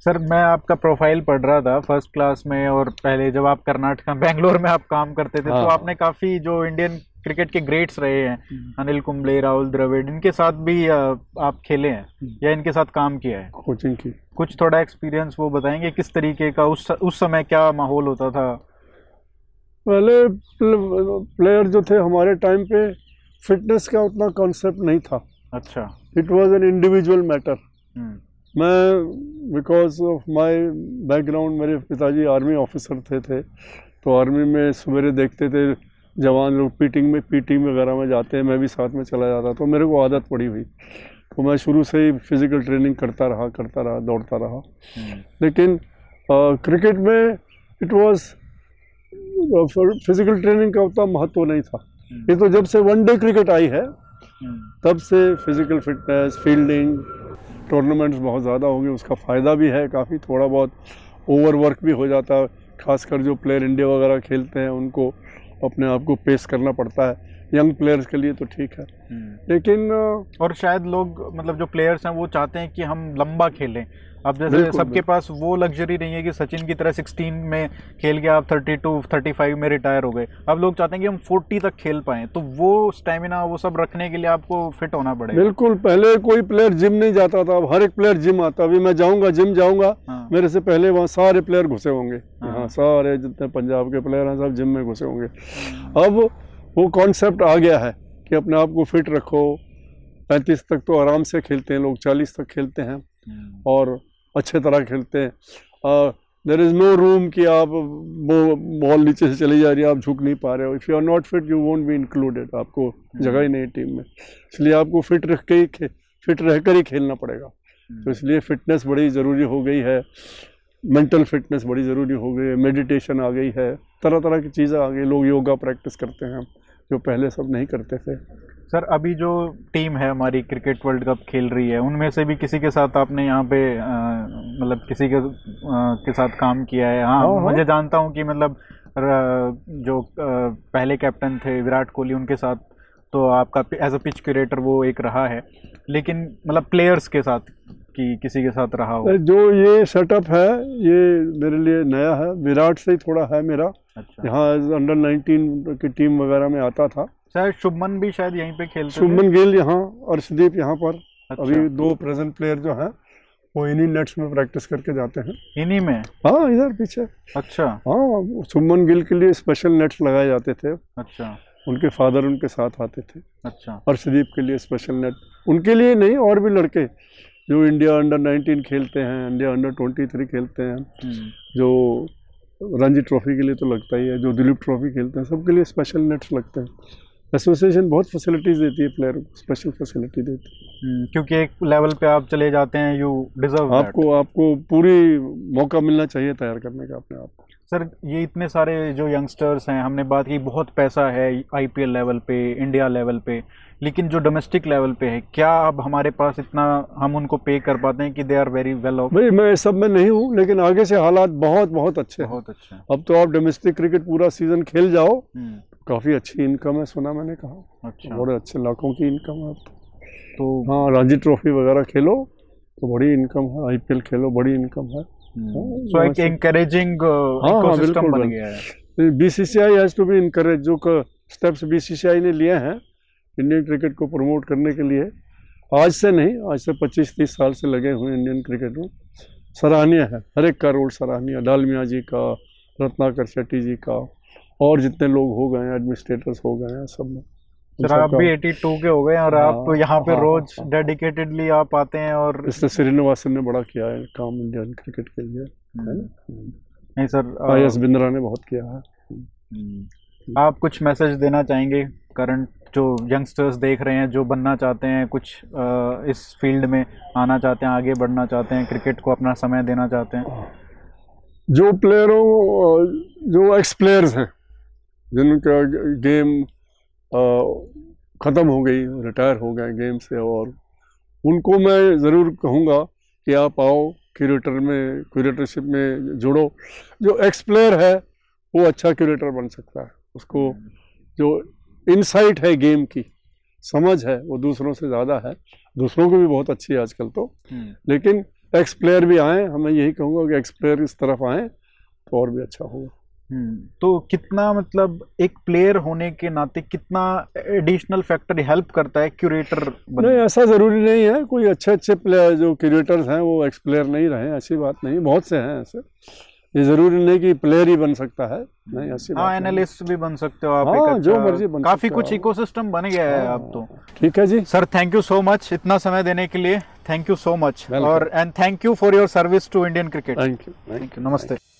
सर मैं आपका प्रोफ़ाइल पढ़ रहा था फ़र्स्ट क्लास में और पहले जब आप कर्नाटका बेंगलोर में आप काम करते थे तो हाँ। आपने काफ़ी जो इंडियन क्रिकेट के ग्रेट्स रहे हैं अनिल कुंबले राहुल द्रविड़ इनके साथ भी आप खेले हैं या इनके साथ काम किया है? कोचिंग की कुछ थोड़ा एक्सपीरियंस वो बताएँगे किस तरीके का उस उस समय क्या माहौल होता था? पहले प्लेयर जो थे हमारे टाइम पे फिटनेस का उतना कॉन्सेप्ट नहीं था। अच्छा। It was an individual matter hmm. मैं बिकॉज़ ऑफ़ माय बैकग्राउंड मेरे पिताजी आर्मी ऑफिसर थे थे। तो आर्मी में सवेरे देखते थे जवान लोग पीटिंग में पीटिंग वगैरह में जाते हैं मैं भी साथ में चला जाता तो मेरे को आदत पड़ी हुई। तो मैं शुरू से ही फ़िज़िकल ट्रेनिंग करता रहा करता रहा दौड़ता रहा। लेकिन क्रिकेट में इट वाज फ़िज़िकल ट्रेनिंग का उतना महत्व नहीं था। ये तो जब से वनडे क्रिकेट आई है तब से फ़िज़िकल फिटनेस फील्डिंग टूर्नामेंट्स बहुत ज़्यादा होंगे उसका फ़ायदा भी है काफ़ी थोड़ा बहुत ओवर वर्क भी हो जाता है खासकर जो प्लेयर इंडिया वगैरह खेलते हैं उनको अपने आप को पेश करना पड़ता है। यंग प्लेयर्स के लिए तो ठीक है। लेकिन और शायद लोग मतलब जो प्लेयर्स हैं वो चाहते हैं कि हम लंबा खेलें। अब जैसे सबके पास वो लग्जरी नहीं है कि सचिन की तरह 16 में खेल के आप 32 35 में रिटायर हो गए। अब लोग चाहते हैं कि हम 40 तक खेल पाएँ तो वो स्टेमिना वो सब रखने के लिए आपको फिट होना पड़ेगा। बिल्कुल पहले कोई प्लेयर जिम नहीं जाता था अब हर एक प्लेयर जिम आता अभी मैं जाऊँगा जिम जाऊँगा हाँ, मेरे से पहले वहाँ सारे प्लेयर घुसे होंगे। हाँ। हाँ सारे जितने पंजाब के प्लेयर हैं सब जिम में घुसे होंगे। अब वो कॉन्सेप्ट आ गया है कि अपने आप को फिट रखो। पैंतीस तक तो आराम से खेलते हैं लोग चालीस तक खेलते हैं। हम्म, और अच्छे तरह खेलते हैं। देर इज़ नो रूम कि आप वो बॉल नीचे से चली जा रही है, आप झुक नहीं पा रहे हो। If you are not fit you won't be included आपको जगह ही नहीं टीम में। इसलिए आपको फिट रख के ही फिट रहकर ही खेलना पड़ेगा। तो इसलिए फिटनेस बड़ी ज़रूरी हो गई है। मेंटल फिटनेस बड़ी ज़रूरी हो गई है। मेडिटेशन आ गई है। तरह तरह की चीज़ें आ गई। लोग योगा प्रैक्टिस करते हैं। जो पहले सब नहीं करते थे। सर अभी जो टीम है हमारी क्रिकेट वर्ल्ड कप खेल रही है उनमें से भी किसी के साथ आपने यहाँ पे मतलब किसी के अ, के साथ काम किया है? हाँ हाँ, हाँ। मुझे जानता हूँ कि मतलब जो पहले कैप्टन थे विराट कोहली उनके साथ तो आपका एज अ पिच क्यूरेटर वो एक रहा है। लेकिन मतलब प्लेयर्स के साथ कि किसी के साथ रहा हो? जो ये सेटअप है ये मेरे लिए नया है। विराट से ही थोड़ा है मेरा। अच्छा। यहाँ अंडर 19 की टीम वगैरह में आता था। शायद शुभमन भी शायद यहीं पे खेलते शुभमन गिल यहाँ अर्शदीप यहाँ पर। अच्छा। अभी दो प्रेजेंट प्लेयर जो हैं वो इन्हीं नेट्स में प्रैक्टिस करके जाते हैं। इन्हीं में? हाँ इधर पीछे। अच्छा। हाँ शुभमन गिल के लिए स्पेशल नेट्स लगाए जाते थे। अच्छा। उनके फादर उनके साथ आते थे। अच्छा। अर्शदीप के लिए स्पेशल नेट उनके लिए नहीं और भी लड़के। जो इंडिया अंडर 19 खेलते हैं इंडिया अंडर 23 खेलते हैं हम्म, जो रणजी ट्रॉफी के लिए तो लगता ही है जो दिलीप ट्रॉफी खेलते हैं सबके लिए स्पेशल नेट्स लगते हैं। एसोसिएशन बहुत फैसिलिटीज़ देती है प्लेयर को स्पेशल फैसिलिटी देती है। क्योंकि एक लेवल पे आप चले जाते हैं यू डिजर्व आपको आपको पूरी मौका मिलना चाहिए तैयार करने का अपने आप को। सर ये इतने सारे जो यंगस्टर्स हैं हमने बात की बहुत पैसा है आईपीएल लेवल पे इंडिया लेवल पे लेकिन जो डोमेस्टिक लेवल पे है क्या अब हमारे पास इतना हम उनको पे कर पाते हैं कि they are very well off भाई मैं सब में नहीं हूँ लेकिन आगे से हालात बहुत बहुत अच्छे हैं। बहुत अच्छे अब तो आप डोमेस्टिक क्रिकेट पूरा सीज़न खेल जाओ। हम्म, काफ़ी अच्छी इनकम है सुना मैंने कहा। अच्छा। बड़े अच्छे लाखों की इनकम है अब तो। तो हाँ रणजी ट्रॉफी वगैरह खेलो तो बड़ी इनकम है आईपीएल खेलो बड़ी इनकम है। सो एक इंकरेजिंग हाँ, इकोसिस्टम बन गया है। BCCI has to be encourage जो स्टेप्स बीसीसीआई ने लिए हैं इंडियन क्रिकेट को प्रमोट करने के लिए। आज से नहीं आज से 25-30 साल से लगे हुए इंडियन क्रिकेट में। सराहनीय है हर एक का रोल सराहनीय। डालमिया जी का रत्नाकर शेट्टी जी का और जितने लोग हो गए हैं एडमिनिस्ट्रेटर्स हो गए हैं सब में। सर आप भी 82 के हो गए और आप हाँ, यहाँ पे हाँ, रोज हाँ। डेडिकेटेडली आप आते हैं और इससे श्रीनिवासन ने बड़ा किया है काम इंडियन क्रिकेट के लिए है हम्म, ना नहीं सर आई एस बिंद्रा ने बहुत किया है। हम्म। आप कुछ मैसेज देना चाहेंगे करंट जो यंगस्टर्स देख रहे हैं जो बनना चाहते हैं कुछ इस फ़ील्ड में आना चाहते हैं आगे बढ़ना चाहते हैं क्रिकेट को अपना समय देना चाहते हैं? जो प्लेयरों जो एक्स प्लेयर्स हैं जिनका गेम ख़त्म हो गई रिटायर हो गए गेम से और उनको मैं ज़रूर कहूँगा कि आप आओ क्यूरेटर में क्यूरेटरशिप में जुड़ो। जो एक्स प्लेयर है वो अच्छा क्यूरेटर बन सकता है। उसको जो इनसाइट है गेम की समझ है वो दूसरों से ज़्यादा है। दूसरों को भी बहुत अच्छी है आजकल तो। हम्म, लेकिन एक्स प्लेयर भी आए हमें यही कहूँगा कि एक्स प्लेयर इस तरफ़ आएँ तो और भी अच्छा होगा। तो कितना मतलब एक प्लेयर होने के नाते कितना एडिशनल फैक्टर हेल्प करता है क्यूरेटर नहीं ऐसा ज़रूरी नहीं है। कोई अच्छे अच्छे प्लेयर जो क्रिएटर्स हैं वो एक्स प्लेयर नहीं रहे ऐसी बात नहीं। बहुत से हैं ऐसे। ये ज़रूरी नहीं कि प्लेयर ही बन सकता है। नहीं ऐसी हाँ। एनालिस्ट भी बन सकते हो आप हाँ, जो अच्छा- मर्ज़ी बन काफ़ी कुछ आप। इकोसिस्टम बन गया है अब तो। ठीक है जी। Sir thank you so much इतना समय देने के लिए। थैंक यू सो मच और and thank you for your service to Indian cricket thank you thank you नमस्ते।